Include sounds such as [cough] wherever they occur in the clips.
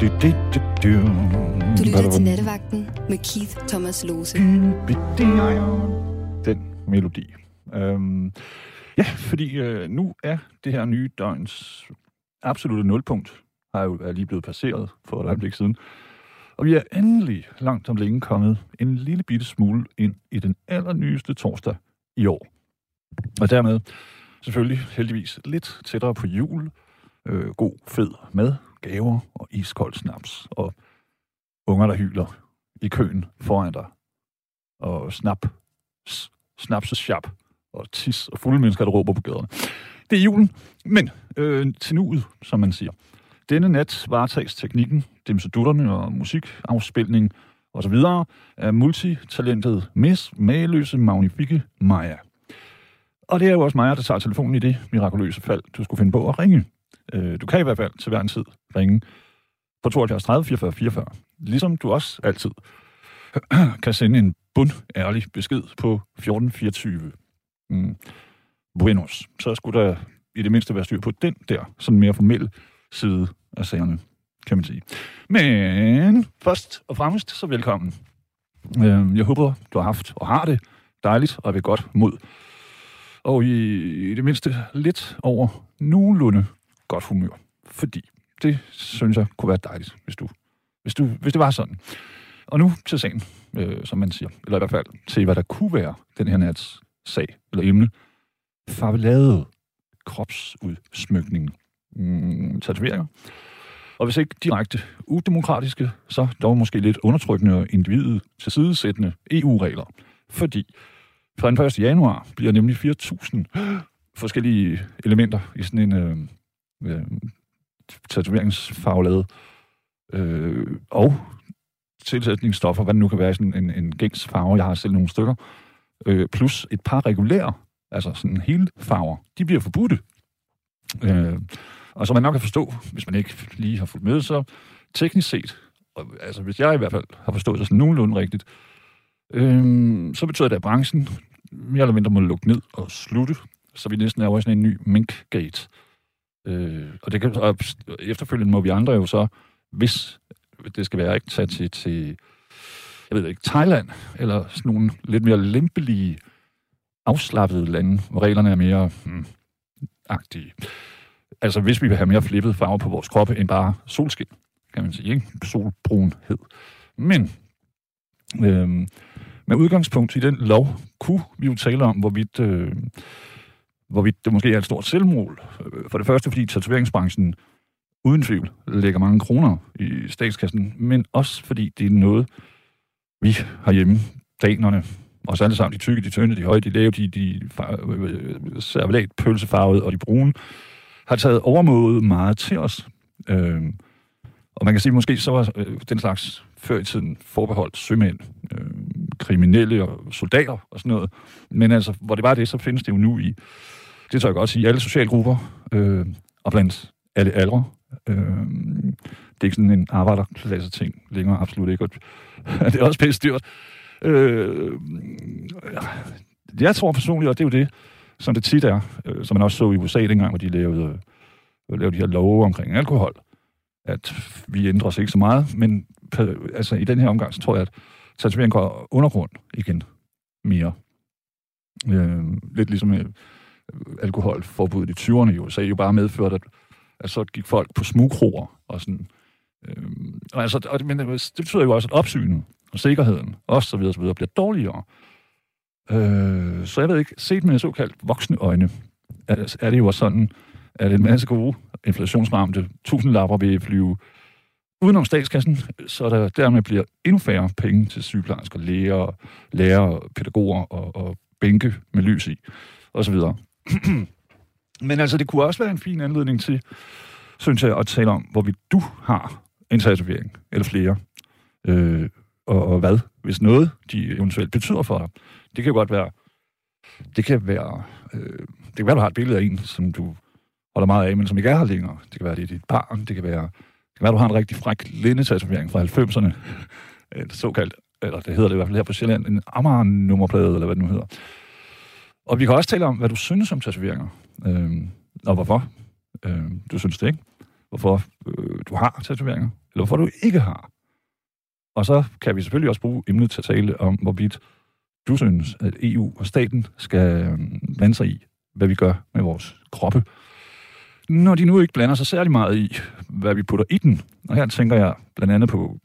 Du, du, du, du. Du lytter til Nattevagten med Keith Thomas Lose. Den melodi. Øhm, ja, fordi øh, nu er det her nye døgns absolutte nulpunkt, har jo er lige blevet passeret for et øjeblik siden. Og vi er endelig langt om længe kommet en lille bitte smule ind i den allernyeste torsdag i år. Og dermed selvfølgelig heldigvis lidt tættere på jul, øh, god fed mad, gaver og iskold snaps, og unger, der hyler i køen foran dig, og snap, s- og sjap, og tis og fulde mennesker, der råber på gaderne. Det er julen, men øh, til nuet, som man siger. Denne nat varetages teknikken, dimsedutterne og musikafspilning osv. af multitalentet Miss Mageløse Magnifikke Maja. Og det er jo også Maja, der tager telefonen i det mirakuløse fald, du skulle finde på at ringe. Øh, du kan i hvert fald til hver en tid ringe på 72 30 44 44. Ligesom du også altid [clears throat] kan sende en bund ærlig besked på 1424. Mm. Buenos. Så skulle der i det mindste være styr på den der, sådan mere formelle side af sagerne, kan man sige. Men først og fremmest, så velkommen. Øh, Jeg håber, du har haft og har det dejligt og ved godt mod. Og i, i det mindste lidt over nogenlunde godt humør. Fordi det synes jeg kunne være dejligt, hvis, du, hvis, du, hvis det var sådan. Og nu til sagen, øh, som man siger. Eller i hvert fald til, hvad der kunne være den her nats sag eller emne. Farvelade kropsudsmykning. Mm, tatoveringer. Og hvis ikke direkte udemokratiske, så dog måske lidt undertrykkende og individet til sidesættende EU-regler. Fordi fra den 1. januar bliver nemlig 4.000 forskellige elementer i sådan en øh, øh, tatoveringsfarvelade øh, og tilsætningsstoffer, hvad det nu kan være i sådan en, en gængs farve. Jeg har selv nogle stykker. Øh, plus et par regulære, altså sådan hele farver, de bliver forbudte. Øh, og som man nok kan forstå, hvis man ikke lige har fulgt med, så teknisk set, og, altså hvis jeg i hvert fald har forstået det sådan nogenlunde rigtigt, øh, så betyder det, at branchen mere eller mindre må lukke ned og slutte, så vi næsten er over i sådan en ny minkgate. Øh, og, det kan, og efterfølgende må vi andre jo så, hvis det skal være, ikke tage til, til jeg ved ikke, Thailand, eller sådan nogle lidt mere lempelige, afslappede lande, hvor reglerne er mere hmm, agtige. Altså hvis vi vil have mere flippet farver på vores kroppe end bare solskin, kan man sige, ikke? Solbrunhed. Men øh, med udgangspunkt i den lov, kunne vi jo tale om, hvorvidt, øh, hvorvidt det måske er et stort selvmål. For det første, fordi tatoveringsbranchen uden tvivl lægger mange kroner i statskassen, men også fordi det er noget, vi herhjemme, danerne, os alle sammen, de tykke, de tynde, de høje, de lave, de, de øh, servelat, pølsefarvede og de brune, har taget overmåde meget til os. Øh, og man kan sige, måske så var øh, den slags før i tiden forbeholdt sømænd, øh, kriminelle og soldater og sådan noget. Men altså, hvor det var det, så findes det jo nu i, det tør jeg godt sige, alle socialgrupper, øh, og blandt alle aldre. Øh, det er ikke sådan en arbejderklasse ting længere, absolut ikke. Og [laughs] det er også pænt dyrt. Øh, jeg tror personligt, og det er jo det, som det tit er, øh, som man også så i USA dengang, hvor de lavede, øh, lavede de her love omkring alkohol, at vi ændrer os ikke så meget, men altså, i den her omgang, så tror jeg, at tatovering går undergrund igen mere. Øh, lidt ligesom øh, alkoholforbuddet i 20'erne i USA jo bare medført, at, at så gik folk på smugkroer og sådan. Øh, og altså, og, men det betyder jo også, at opsynet og sikkerheden, og så videre, så videre, bliver dårligere. Øh, så jeg ved ikke, set med såkaldt voksne øjne, er, er det jo også sådan, at en masse gode inflationsramte tusindlapper vil flyve udenom statskassen, så der dermed bliver endnu færre penge til sygeplejersker, læger, lærere, pædagoger og, og bænke med lys i, og så videre. [clears throat] Men altså, det kunne også være en fin anledning til, synes jeg, at tale om, hvorvidt du har en tatovering, eller flere, øh, og, og hvad, hvis noget, de eventuelt betyder for dig. Det kan jo godt være, det kan være, øh, det kan være, du har et billede af en, som du holder meget af, men som ikke er her længere. Det kan være, det er dit barn, det kan være, det kan være, du har en rigtig fræk lindetatovering fra 90'erne, øh, såkaldt, eller det hedder det i hvert fald her på Sjælland, en Amager-nummerplade, eller hvad det nu hedder. Og vi kan også tale om, hvad du synes om tatoveringer, øh, og hvorfor øh, du synes det, ikke? Hvorfor øh, du har tatoveringer, eller hvorfor du ikke har. Og så kan vi selvfølgelig også bruge emnet til at tale om, hvorvidt du synes, at EU og staten skal øhm, blande sig i, hvad vi gør med vores kroppe, når de nu ikke blander sig særlig meget i, hvad vi putter i den. Og her tænker jeg blandt andet på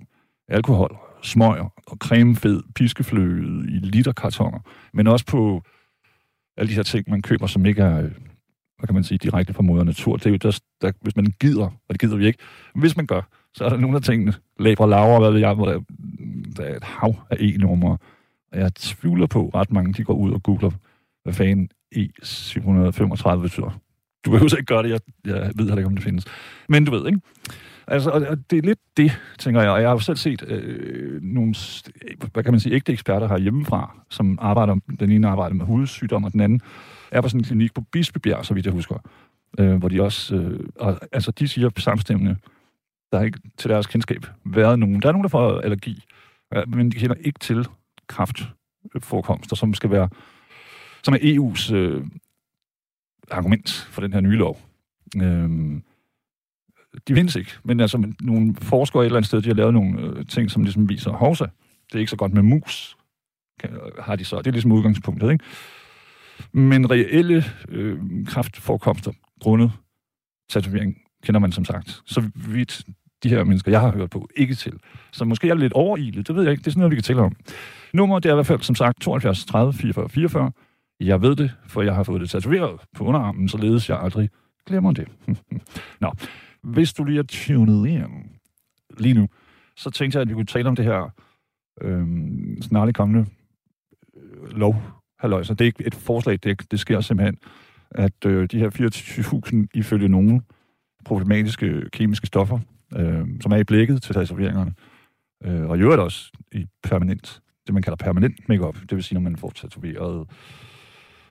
alkohol, smøger og cremefed, piskefløde i literkartoner, men også på alle de her ting, man køber, som ikke er, hvad kan man sige, direkte fra moder natur. Det er jo der, der, hvis man gider, og det gider vi ikke, men hvis man gør, så er der nogle af tingene, labre laver, hvad ved jeg, hvor der, der er et hav af e-numre. Og jeg tvivler på, at ret mange de går ud og googler, hvad fanden E735 betyder. Du behøver ikke gøre det, jeg, jeg ved heller ikke, om det findes. Men du ved, ikke? Altså, og det er lidt det, tænker jeg. Og jeg har jo selv set øh, nogle, hvad kan man sige, ægte eksperter her hjemmefra, som arbejder, den ene arbejder med hudsygdom, og den anden er på sådan en klinik på Bispebjerg, så vidt jeg husker. Øh, hvor de også, øh, og, altså de siger samstemmende, der er ikke til deres kendskab været nogen. Der er nogen, der får allergi, øh, men de kender ikke til kraftforekomster, som skal være, som er EU's øh, argument for den her nye lov. Øhm, de findes ikke, men altså nogle forskere et eller andet sted, de har lavet nogle øh, ting, som ligesom viser, hovsa, det er ikke så godt med mus, kan, har de så. Det er ligesom udgangspunktet, ikke? Men reelle øh, kraftforekomster grundet tatovering kender man som sagt. Så vidt de her mennesker, jeg har hørt på, ikke til. Så måske er det lidt overilet, det ved jeg ikke. Det er sådan noget, vi kan tælle om. Nummeret det er i hvert fald, som sagt, 72 30 44 44. Jeg ved det, for jeg har fået det tatoveret på underarmen, således jeg aldrig glemmer det. [laughs] Nå, hvis du lige er tunet ind lige nu, så tænkte jeg, at vi kunne tale om det her øh, snarlig kommende øh, lov. Halløj, så det er ikke et forslag, det, det sker simpelthen, at øh, de her 24.000 ifølge nogle problematiske kemiske stoffer, øh, som er i blikket til tatoveringerne, øh, og i øvrigt også i permanent, det man kalder permanent makeup, det vil sige, når man får tatoveret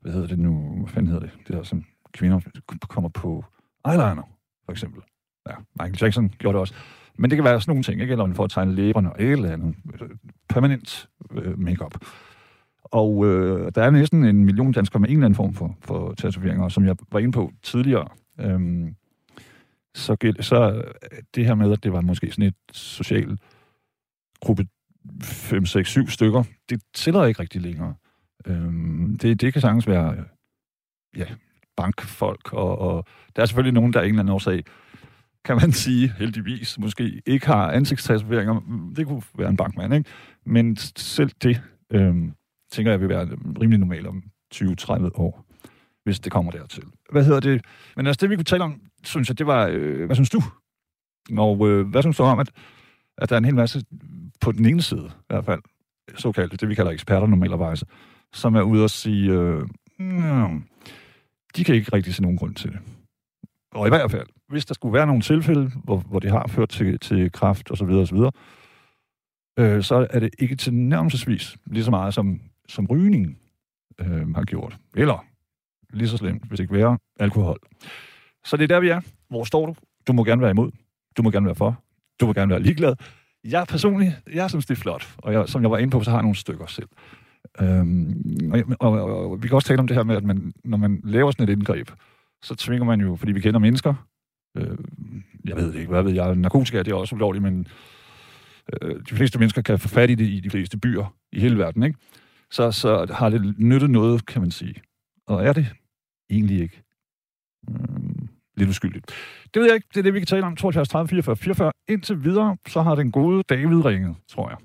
hvad hedder det nu, hvad fanden hedder det, det der, som kvinder kommer på eyeliner, for eksempel. Ja, Michael Jackson gjorde det også. Men det kan være sådan nogle ting, ikke? Eller man får at tegne læberne og et eller andet. Øh, permanent øh, makeup. Og øh, der er næsten en million danskere med en eller anden form for, for tatoveringer, som jeg var inde på tidligere. Øhm, så, så øh, det her med, at det var måske sådan et social gruppe 5, 6, 7 stykker, det tæller ikke rigtig længere. Øhm, det, det kan sagtens være ja, bankfolk, og, og der er selvfølgelig nogen, der er en eller anden årsag, kan man [laughs] sige, heldigvis, måske ikke har ansigtstatoveringer. Det kunne være en bankmand, ikke? Men selv det, øhm, tænker jeg, vil være rimelig normalt om 20-30 år, hvis det kommer dertil. Hvad hedder det? Men altså, det vi kunne tale om, synes jeg, det var, øh, hvad synes du? Og øh, hvad synes du om, at, at der er en hel masse, på den ene side i hvert fald, såkaldte, det vi kalder eksperter normalerweise, som er ude og sige, øh, mm, de kan ikke rigtig se nogen grund til det. Og i hvert fald, hvis der skulle være nogle tilfælde, hvor, hvor det har ført til, til kraft osv., osv., øh, så er det ikke til nærmelsesvis lige så meget, som, som rygning øh, har gjort. Eller lige så slemt, hvis ikke være, alkohol. Så det er der, vi er. Hvor står du? Du må gerne være imod. Du må gerne være for. Du må gerne være ligeglad. Jeg personligt, jeg synes, det er flot. Og jeg, som jeg var inde på, så har jeg nogle stykker selv. Øhm, og, og, og, og vi kan også tale om det her med, at man, når man laver sådan et indgreb, så tvinger man jo, fordi vi kender mennesker, øh, jeg ved ikke, hvad ved jeg, narkotika det er også ulovligt, men øh, de fleste mennesker kan få fat i det i de fleste byer i hele verden, ikke? Så, så har det nyttet noget, kan man sige. Og er det egentlig ikke øh, lidt uskyldigt? Det ved jeg ikke, det er det, vi kan tale om, 72 30 44 44. Indtil videre, så har den gode David ringet, tror jeg.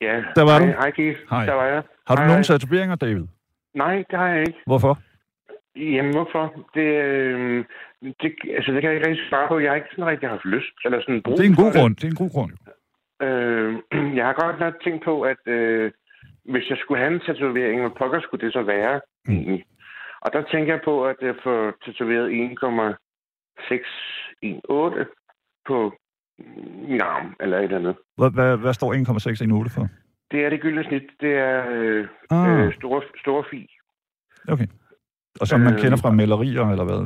Ja, der var hej, du. Hej, Keith. Hej. Der var jeg. Har du hej. nogen tatoveringer, David? Nej, det har jeg ikke. Hvorfor? Jamen, hvorfor? Det, øh, det, altså, det kan jeg ikke rigtig svare på. Jeg har ikke sådan rigtig haft lyst. Eller sådan brug Det er en god grund. Det er en god grund. Øh, [clears throat] jeg har godt nok tænkt på, at øh, hvis jeg skulle have en tatovering, hvad pokker skulle det så være Mm. Og der tænker jeg på, at jeg får tatoveret 1,618 på min arm, eller et eller andet. Hvad, hvad, hvad står 1,618 for? Det er det gyldne snit. Det er øh, Ah, øh, store, store fi. okay. Og som man øh, kender fra malerier, eller hvad?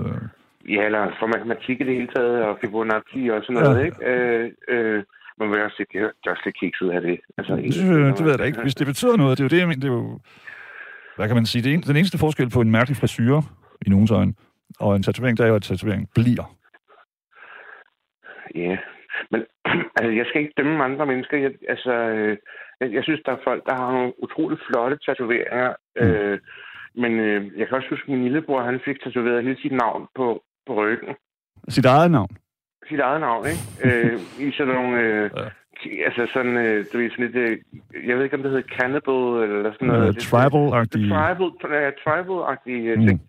Ja, eller for matematik i det hele taget, og Fibonacci og sådan noget, Ja. ikke? Øh, øh, man vil også se, det er det også lidt kiks ud af det. Altså, Det, det ved jeg da ikke. Hvis det betyder noget, det er jo det, jeg mener, det er jo... Hvad kan man sige? Det en, den eneste forskel på en mærkelig frisyr i nogens øjne, og en tatovering, der er jo, at tatovering bliver. Ja, men [clears throat] altså, jeg skal ikke dømme andre mennesker. Jeg, altså, øh, jeg, jeg synes, der er folk, der har nogle utrolig flotte tatoveringer. Mm. Øh, men øh, jeg kan også huske, at min lillebror, han fik tatoveret hele sit navn på, på ryggen. Sit eget navn? Sit eget navn, ikke? [laughs] øh, I sådan nogle... Øh, ja. Altså sådan, øh, du ved, sådan lidt, øh, jeg ved ikke, om det hedder cannibal, eller sådan noget. Uh, tribal-agtige. Tribal, ja, tribal-agtige øh, mm. ting.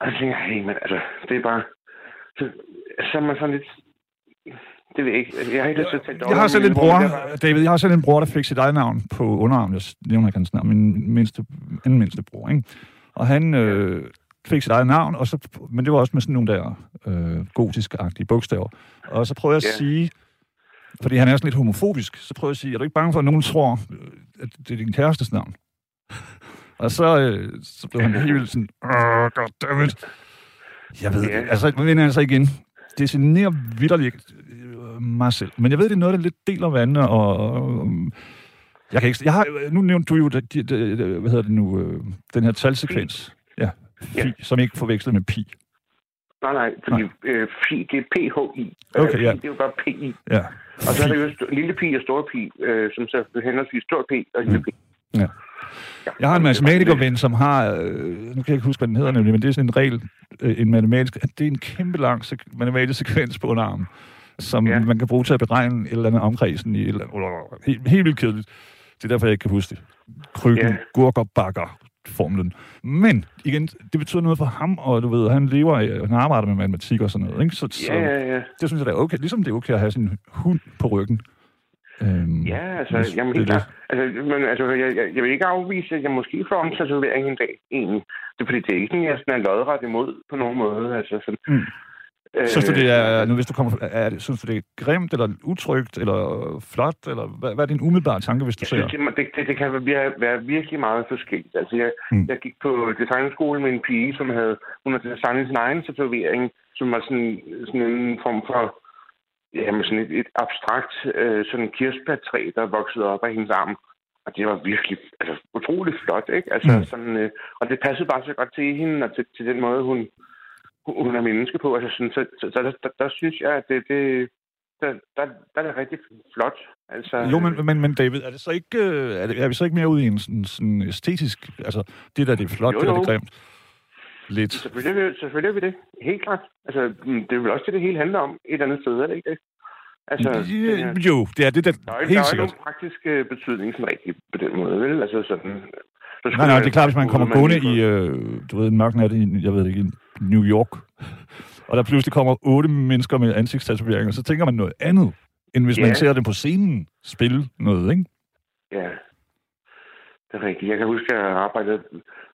Og jeg tænker, hey, men altså, det er bare... Så, så er man sådan lidt det ved jeg ikke. Jeg har ikke lyst til at tage Jeg har selv en bror, David, jeg har selv en bror, der fik sit eget navn på underarmen. Jeg nævner ikke hans navn, min mindste, anden mindste bror, ikke? Og han øh, fik sit eget navn, og så, men det var også med sådan nogle der øh, gotiske-agtige bogstaver. Og så prøvede jeg at sige, fordi han er sådan lidt homofobisk, så prøvede jeg at sige, er du ikke bange for, at nogen tror, at det er din kærestes navn? og så, øh, så blev han helt vildt sådan, åh, goddammit. Jeg ved yeah. altså, men altså igen, det generer vidderligt mig selv. Men jeg ved, det er noget, der lidt deler vandene, og, og jeg kan ikke... Jeg har, nu nævnte du jo, det, det, det, hvad hedder det nu, øh, den her talsekvens. Ja, fi, ja. som ikke forvekslet med pi. Nej, nej, fordi nej. Øh, fi, det er P-H-I. Okay, øh, ja. Det er jo bare P-I. Ja. Og så er der jo lille pi og stor pi, øh, som så henholdsvis stor P og lille mm. P. Ja. Jeg har en matematikerven, som har, øh, nu kan jeg ikke huske, hvad den hedder nemlig, men det er sådan en regel, øh, en matematisk, det er en kæmpe lang sek- matematisk sekvens på underarmen som ja. man kan bruge til at beregne et eller andet omkredsen i et eller andet, helt, helt vildt kedeligt. Det er derfor, jeg ikke kan huske det. Krykken, ja. gurker, bakker, formlen. Men igen, det betyder noget for ham, og du ved, han lever af, han arbejder med matematik og sådan noget, ikke? Så, ja, ja, ja. det synes jeg, det er okay. Ligesom det er okay at have sin hund på ryggen. Øhm, ja, altså, hvis, jamen, helt klart. Altså, men, altså, jeg, jeg, jeg, vil ikke afvise, at jeg måske får en tatovering en dag, egentlig. Det er fordi, det er ikke sådan, jeg sådan er lodret imod på nogen måde. Altså, sådan, mm. Synes du, det er, nu hvis du kommer, er det, synes du, det er grimt, eller utrygt, eller flot, eller hvad, hvad er din umiddelbare tanke, hvis du ser? Det, det, det, det kan være, være virkelig meget forskelligt. Altså, jeg, mm. jeg gik på designskole med en pige, som havde, hun havde designet sin egen tatovering, som var sådan, sådan en form for, jamen sådan et, et abstrakt øh, sådan kirsebærtræ, der voksede op af hendes arm. Og det var virkelig altså, utroligt flot, ikke? Altså, mm. sådan, øh, og det passede bare så godt til hende, og til, til den måde, hun, hun er menneske på. Altså sådan, så, så, så der, der, der synes jeg, at det, det der, der, der er det rigtig flot. Altså, jo, men, men, men David, er, det så ikke, øh, er, det, er vi så ikke mere ude i en sådan, sådan æstetisk... Altså, det der, det er flot, jo, jo. det der, det er grimt? Lidt. Selvfølgelig, selvfølgelig er vi det. Helt klart. Altså, mm, det er vel også det, det hele handler om et eller andet sted, er det ikke det? Altså, ja, jo, det er det, der, der er, helt der er nogen praktisk øh, betydning sådan rigtig på den måde, vel? Altså sådan... Nej, nej, det er klart, hvis man kommer gående i, øh, du ved, en mørk nat i, jeg ved ikke, i New York, og der pludselig kommer otte mennesker med ansigtstatoveringer, så tænker man noget andet, end hvis yeah. man ser dem på scenen spille noget, ikke? Ja, det er rigtigt. Jeg kan huske, at jeg arbejdede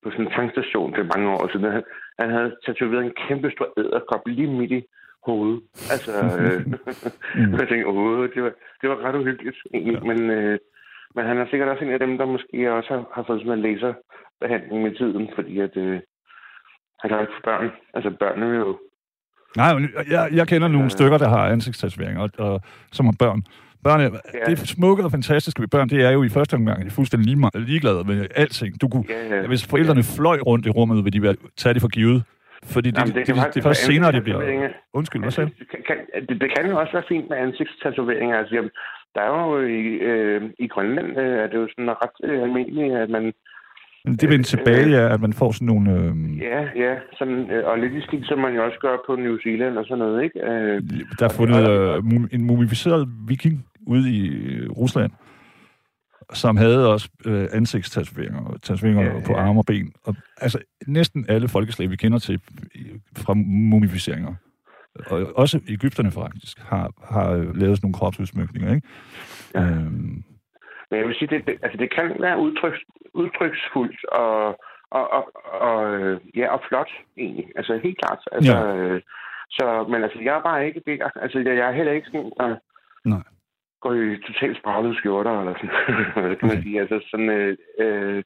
på sådan en tankstation for mange år siden. Han, han havde tatoveret en kæmpe stor æderkop lige midt i hovedet. Altså, [laughs] øh, [laughs] jeg tænkte, åh, det var, det var ret uhyggeligt egentlig. Ja. Men, øh, men han er sikkert også en af dem, der måske også har, har fået sådan en laserbehandling med tiden, fordi at, øh, han kan ikke få børn. Altså, børnene vil jo... Nej, jeg, jeg kender nogle stykker, der har ansigtstatoveringer, og, og, som har børn. Børn, ja. Det smukke og fantastiske ved børn, det er jo i første omgang, de er fuldstændig lige, ligeglade med alting. Du kunne, ja, ja. Hvis forældrene ja. fløj rundt i rummet, vil de være, tage det for givet. Fordi det, Jamen, det, det, det, det er først senere, det bliver... Undskyld, hvad sagde det, kan, det, det kan jo også være fint med ansigtstatoveringer. Altså, jamen, der er jo i, øh, i Grønland, øh, er det jo sådan ret øh, almindeligt, at man det vender tilbage, ja, at man får sådan nogle... Øh... Ja, ja. Sådan, øh, og lidt stil, som man jo også gør på New Zealand og sådan noget, ikke? Øh, der er fundet øh, en mumificeret viking ude i Rusland, som havde også øh, ansigtstatoveringer og tatoveringer ja, på arme og ben. Og, altså, næsten alle folkeslag, vi kender til fra mumificeringer, og også Ægypterne faktisk, har, har lavet sådan nogle kropsudsmykninger, ikke? Ja. Øhm, men jeg vil sige, det, det, altså det kan være udtryks, udtryksfuldt og, og, og, og, ja, og flot egentlig. Altså helt klart. Altså, ja. øh, så, men altså, jeg er bare ikke det. Altså, jeg, jeg er heller ikke sådan, at Nej. gå i totalt spraglede skjorter, eller sådan, [laughs] hvad kan man sige. Altså sådan, øh, øh,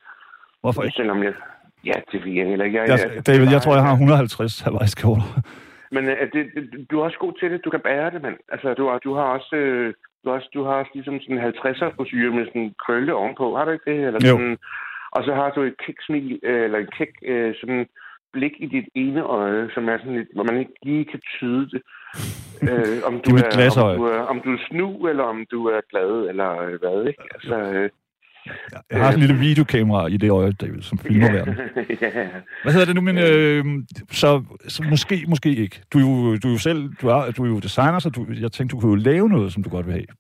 Hvorfor ikke? Selvom jeg, ja, det vil jeg heller ikke. Jeg, jeg, jeg, David, jeg tror, jeg har 150 Hawaii-skjorter. Men øh, det, det, du er også god til det. Du kan bære det, mand. Altså, du, du har også... Øh, du har, du har også ligesom sådan en 50'er frisyr med sådan en krølle ovenpå. Har du ikke det? Eller sådan, jo. Og så har du et kick-smil, øh, eller en kick, øh, sådan blik i dit ene øje, som er sådan lidt, hvor man ikke lige kan tyde det. [laughs] øh, om, du det er, om, du er, om du er snu, eller om du er glad, eller øh, hvad, ikke? Altså, øh, jeg har sådan en lille videokamera i det øje, David, som filmer ja. verden. [laughs] Hvad hedder det nu, men øh, så, så måske, måske ikke. Du er jo, du er jo selv, du er, du er jo designer, så du, jeg tænkte, du kunne jo lave noget, som du godt vil have.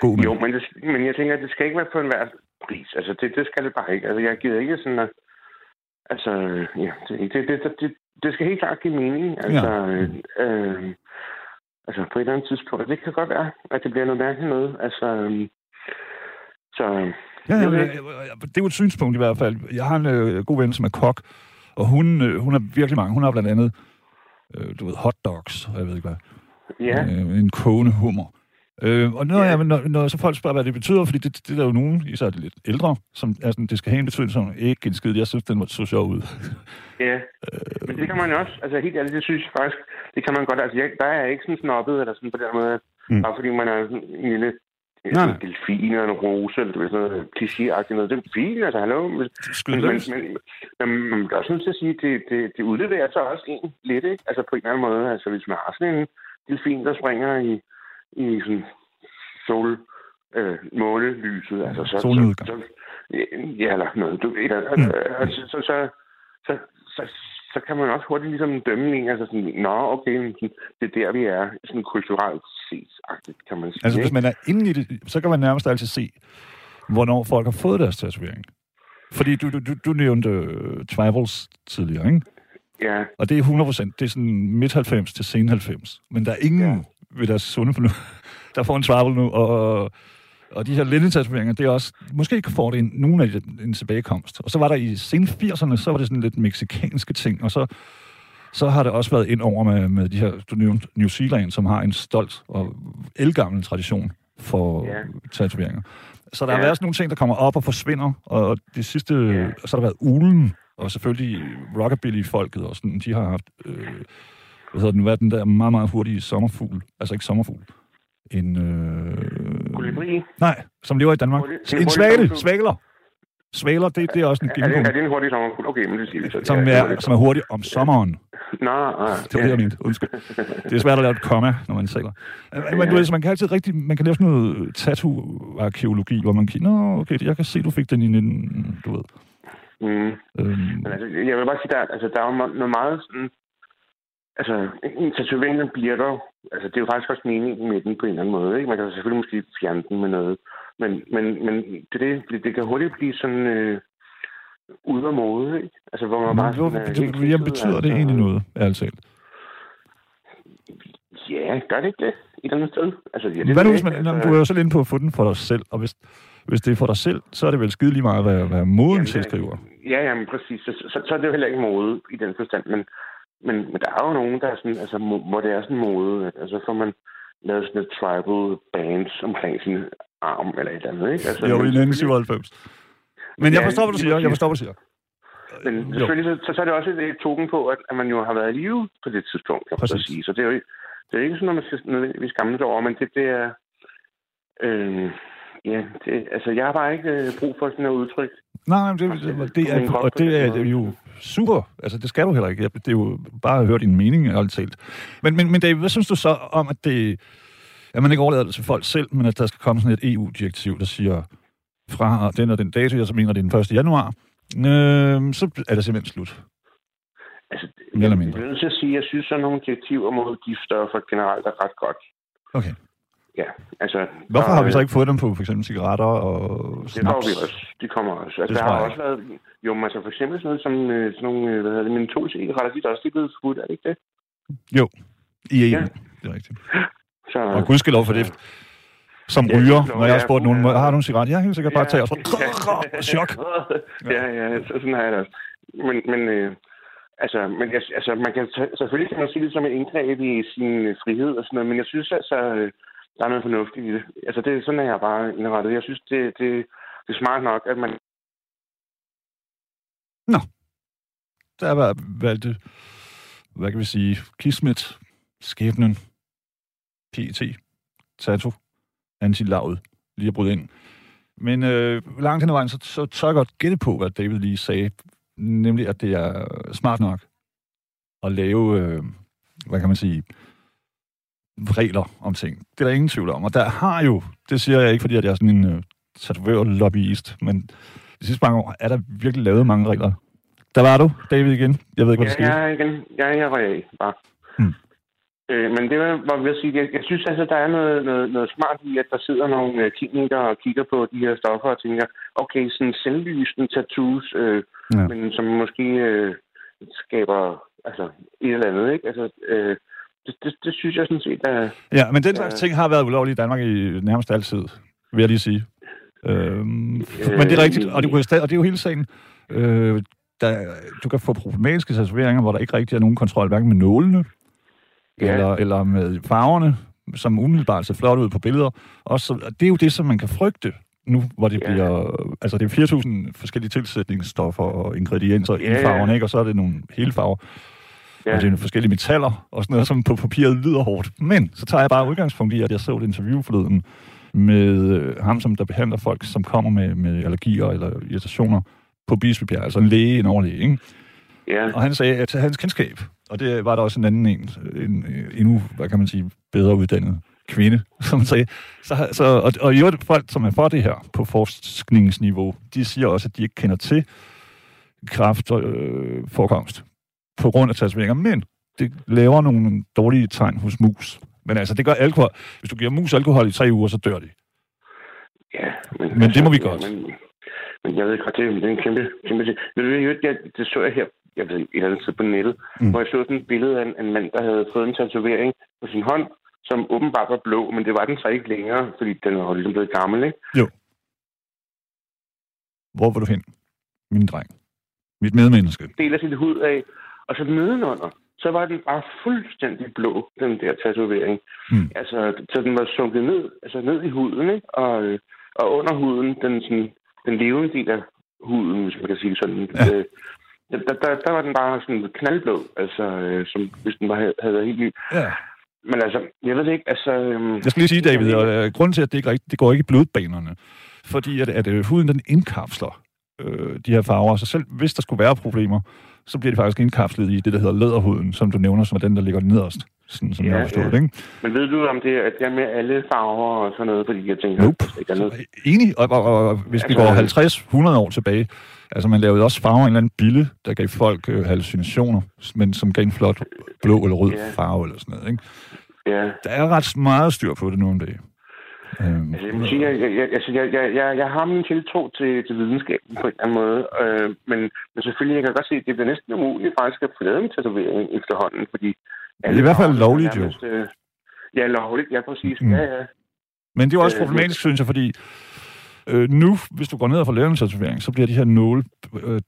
God med. Jo, men, det, men jeg tænker, at det skal ikke være på en hver pris. Altså, det, det skal det bare ikke. Altså, jeg gider ikke sådan at... Altså, ja, det, det, det, det, det skal helt klart give mening. Altså, ja. øh, altså, på et eller andet tidspunkt. Det kan godt være, at det bliver noget mærkeligt noget. Altså, øh, så Ja, ja, ja, det er jo et synspunkt i hvert fald. Jeg har en øh, god ven, som er kok, og hun, øh, hun har virkelig mange. Hun har blandt andet, øh, du ved, hotdogs, og jeg ved ikke hvad. Ja. Øh, en kogende hummer. Øh, og når, ja. jeg, når, når så folk spørger, hvad det betyder, fordi det, det er der jo nogen, især de lidt ældre, som er sådan, det skal have en betydning, som ikke en skid. Jeg synes, den må så sjov ud. Ja, øh, men det kan man jo også, altså helt ærligt, det synes jeg faktisk, det kan man godt, altså jeg, der er ikke sådan snobbet, eller sådan på den måde, mm. bare fordi man er sådan en lille Nej. En delfin og en rose, eller det er sådan noget klichéagtigt noget. Det er fint, altså hallo. Men, men, men, men, man bliver også nødt til at sige, det, det, det udleverer sig også en lidt, ikke? Altså på en eller anden måde. Altså hvis man har sådan en delfin, der springer i, i sådan sol, øh, månelyset, altså så, så, så, ja, eller noget, du ved, altså, mm. altså, så, så, så, så, så kan man også hurtigt ligesom dømme en, altså sådan, nå, okay, det er der, vi er, sådan kulturelt set, kan man sige. Altså, hvis man er inde i det, så kan man nærmest altid se, hvornår folk har fået deres tatovering. Fordi du, du, du nævnte uh, Tribals tidligere, ikke? Ja. Og det er 100 procent. Det er sådan midt 90 til sen 90. Men der er ingen ja. ved deres sunde fornuft, der får en tribal nu, og og de her lindetatoveringer, det er også, måske får det en, nogen af en tilbagekomst. Og så var der i sen 80'erne, så var det sådan lidt meksikanske ting, og så, så har det også været ind over med, med de her, du nævnte New Zealand, som har en stolt og elgammel tradition for ja. tatoveringer. Så der ja. har været sådan nogle ting, der kommer op og forsvinder, og det sidste, ja. så har der været ulen, og selvfølgelig rockabilly-folket, og sådan, de har haft, øh, hvad hedder den, hvad den der meget, meget hurtige sommerfugl, altså ikke sommerfugl, en... Øh... Kolibri? Nej, som lever i Danmark. En svale, svaler. Svaler, det, det er også en gimmick. Er, er, det en hurtig sommerfugl? Okay, men det siger vi så. Som er, er, som er hurtig om sommeren. Nå, ah, Det var det, jeg mente. Undskyld. Det er svært at lave et komma, når man sælger. Men du ved, så man kan altid rigtig, man kan lave sådan noget tattoo-arkeologi, hvor man kan, nå, okay, jeg kan se, du fik den i en, du ved. Mm. Øhm. Men altså, jeg vil bare sige, der, altså, der er jo noget meget sådan, altså, en tatovering, den bliver der Altså, det er jo faktisk også meningen med den på en eller anden måde. Ikke? Man kan selvfølgelig måske fjerne den med noget. Men, men, men det, det, det kan hurtigt blive sådan øh, ud af mode. Ikke? Altså, hvor man bare sådan, det, det, det, betyder altså, det egentlig noget, ærligt Ja, gør det ikke det? Et eller andet sted? Altså, ja, det Hvad nu, hvis man, altså, du er jo selv inde på at få den for dig selv, og hvis, hvis det er for dig selv, så er det vel skide lige meget, hvad, hvad moden tilskriver. Ja, jamen præcis. Så, så, så er det jo heller ikke mode i den forstand, men men, men der er jo nogen, der er sådan, altså, hvor det er sådan mode, at altså, får man lavet sådan et tribal bands omkring sin arm eller et eller andet, ikke? Altså, jo, i 1997. Men jeg forstår, hvad du siger. Jeg forstår, hvad du siger. Men selvfølgelig, så, så, er det også et token på, at, at man jo har været i live på det tidspunkt, kan man så sige. Så det er jo det er ikke sådan, at man skal nødvendigvis skamme sig over, men det, det er... Øh, ja, det, altså, jeg har bare ikke øh, brug for sådan et udtryk. Nej, det, det, det, er, og det er jo super. Altså, det skal du heller ikke. Det er jo bare at høre din mening, ærligt talt. Men, men, men David, hvad synes du så om, at, det, at man ikke overlader det til folk selv, men at der skal komme sådan et EU-direktiv, der siger, fra den og den dato, jeg så mener, det er den 1. januar, øh, så er det simpelthen slut. Altså, jeg, jeg vil nødt til at sige, at jeg synes, at nogle direktiver mod giftstoffer generelt er ret godt. Okay. Ja, altså... Hvorfor der, har vi så ikke fået dem på for eksempel cigaretter og snaps? Det får vi også. De kommer også. Altså, der har også været... Jo, men altså for eksempel sådan noget som øh, sådan nogle, øh, hvad hedder det, mentolcigaretter, de er også blevet forbudt, er det ikke det? Jo, i EU. Ja. Det er rigtigt. Så, og gudskelov for det. Som ja, ryger, når jeg har spurgt nogen, har du en cigaret? Ja, helt sikkert bare tage og så... [laughs] Chok! Ja, ja, så sådan har jeg det også. Men, men øh, altså, men jeg, altså, man kan, selvfølgelig kan man sige det som et indgreb i sin frihed og sådan noget, men jeg synes altså, der er noget fornuftigt i det. Altså, det er sådan, at jeg bare indrettet. Jeg synes, det, det, det er smart nok, at man... Nå. Der var valgte, hvad kan vi sige, kismet, skæbnen, PT, tato, Antilavet, lige at bryde ind. Men øh, langt hen ad vejen, så, så tør jeg godt gætte på, hvad David lige sagde, nemlig at det er smart nok, at lave, øh, hvad kan man sige, regler om ting. Det er der ingen tvivl om. Og der har jo, det siger jeg ikke, fordi at jeg er sådan en øh, tatoveret lobbyist, men de sidste mange år er der virkelig lavet mange regler. Der var du, David, igen. Jeg ved ikke, hvad der Ja, skete. jeg er igen. Ja, jeg var jeg bare. Hmm. Øh, men det var, ved at sige, jeg, jeg synes altså, der er noget, noget, noget smart i, at der sidder nogle øh, klinikere og kigger på de her stoffer og tænker, okay, sådan selvlysende tattoos, øh, Ja. ja. men som måske øh, skaber altså, et eller andet, ikke? Altså, øh, det, det, det, synes jeg sådan set er... Ja, men den slags Øh. ting har været ulovlige i Danmark i nærmest altid, vil jeg lige sige. Øhm, men det er rigtigt, og det, og det er jo hele sagen. Øh, der, du kan få problematiske tatoveringer, hvor der ikke rigtig er nogen kontrol, hverken med nålene, Ja. eller, eller med farverne, som umiddelbart ser flot ud på billeder. Også, så- og det er jo det, som man kan frygte nu, hvor det Ja. bliver... Altså, det er 4.000 forskellige tilsætningsstoffer og ingredienser i Ja, ja. farverne, ikke? Og så er det nogle hele farver. Ja. Og det er nogle forskellige metaller og sådan noget, som på papiret lyder hårdt. Men så tager jeg bare udgangspunkt i, at jeg så et interview forleden med øh, ham, som der behandler folk, som kommer med, med allergier eller irritationer på Bispebjerg, altså en læge, en overlæge, ikke? Ja, Og han sagde, at hans kendskab, og det var der også en anden en, en øh, endnu, hvad kan man sige, bedre uddannet kvinde, [laughs] som sagde, så, så, og, og i øvrigt folk, som er for det her på forskningsniveau, de siger også, at de ikke kender til kraftforekomst øh, forekomst på grund af tatoveringer, men det laver nogle dårlige tegn hos mus. Men altså, det gør alkohol. Hvis du giver mus alkohol i tre uger, så dør de. ja. Men, Men det må vi ja, godt. Men, men jeg ved godt, det det er en kæmpe, kæmpe ting. Men det, det, det, så jeg her, jeg ved ikke, et eller andet sted på nettet, Mm. hvor jeg så sådan et billede af en, en mand, der havde fået en tatovering på sin hånd, som åbenbart var blå, men det var den så ikke længere, fordi den var ligesom blevet gammel, ikke? Hvor vil du hen, min dreng? Mit medmenneske. Deler sit hud af, og så nedenunder, så var den bare fuldstændig blå, den der tatovering. Mm. Altså, så den var sunket ned, altså ned i huden, ikke? Og, øh, og under huden, den, sådan, den levende del af huden, hvis man kan sige sådan, Ja. øh, der, der, der var den bare sådan knaldblå, altså, øh, som hvis den var, havde været helt ny. Ja. Men altså, jeg ved det ikke, altså... Øhm, Jeg skal lige sige, David, og øh, grunden til, at det ikke rigtigt, det går ikke i blodbanerne, fordi at, at øh, huden den indkapsler øh, de her farver, så selv hvis der skulle være problemer, så bliver de faktisk indkapslet i det, der hedder læderhuden, som du nævner, som er den, der ligger nederst, sådan som Ja, jeg har forstået ja. ikke? men ved du, om det er, at det er med alle farver og sådan noget, fordi jeg tænker... Nope. at det er noget. Enig, og, og, og, og hvis vi Altså- går 50-100 år tilbage, altså man lavede også farver i en eller anden bille, der gav folk øh, hallucinationer, men som gav en flot blå eller rød Ja. farve eller sådan noget, ikke? Ja. Der er ret meget styr på det nu om dagen. Øhm, Altså, jeg, sige, jeg, jeg, altså, jeg, jeg, jeg, jeg har min tiltro til, til videnskaben på en eller anden måde. Øh, men, men selvfølgelig, jeg kan godt se, at det bliver næsten umuligt faktisk at få lavet en tatovering efterhånden, fordi... Det er i hvert fald lovligt, jo. øh, Ja, lovligt, ja, præcis. Mm. Ja, ja. Men det er jo også Øh, problematisk, synes jeg, fordi øh, nu, hvis du går ned og får lavet en tatovering, så bliver de her nåle øh,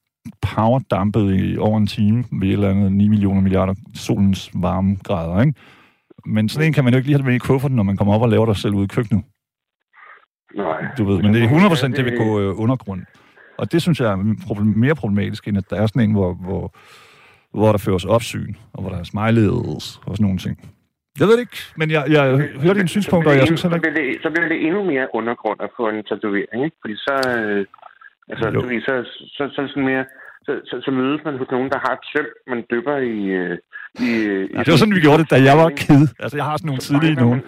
powerdampet i over en time ved et eller andet 9 millioner milliarder solens varmegrader, ikke? Men sådan en kan man jo ikke lige have med i kufferten, når man kommer op og laver dig selv ude i køkkenet, Nej. du ved. Men det er 100% det vil gå øh, undergrund. Og det synes jeg er problem, mere problematisk, end at der er sådan en, hvor, hvor, hvor der føres opsyn, og hvor der er smileys og sådan nogle ting. Jeg ved det ikke, men jeg, jeg hører dine synspunkter, og jeg synes heller så, ikke... bliver det, så bliver det endnu mere undergrund at få en tatovering, ikke? Fordi så, øh, altså, Jo. ved, så, så, så, det sådan mere, så, så, så mødes man hos nogen, der har et søm, man dypper i... Øh, i, Ja, det var sådan, vi gjorde det, da jeg var [laughs] kid. Altså, jeg har sådan nogle tidlige nogen.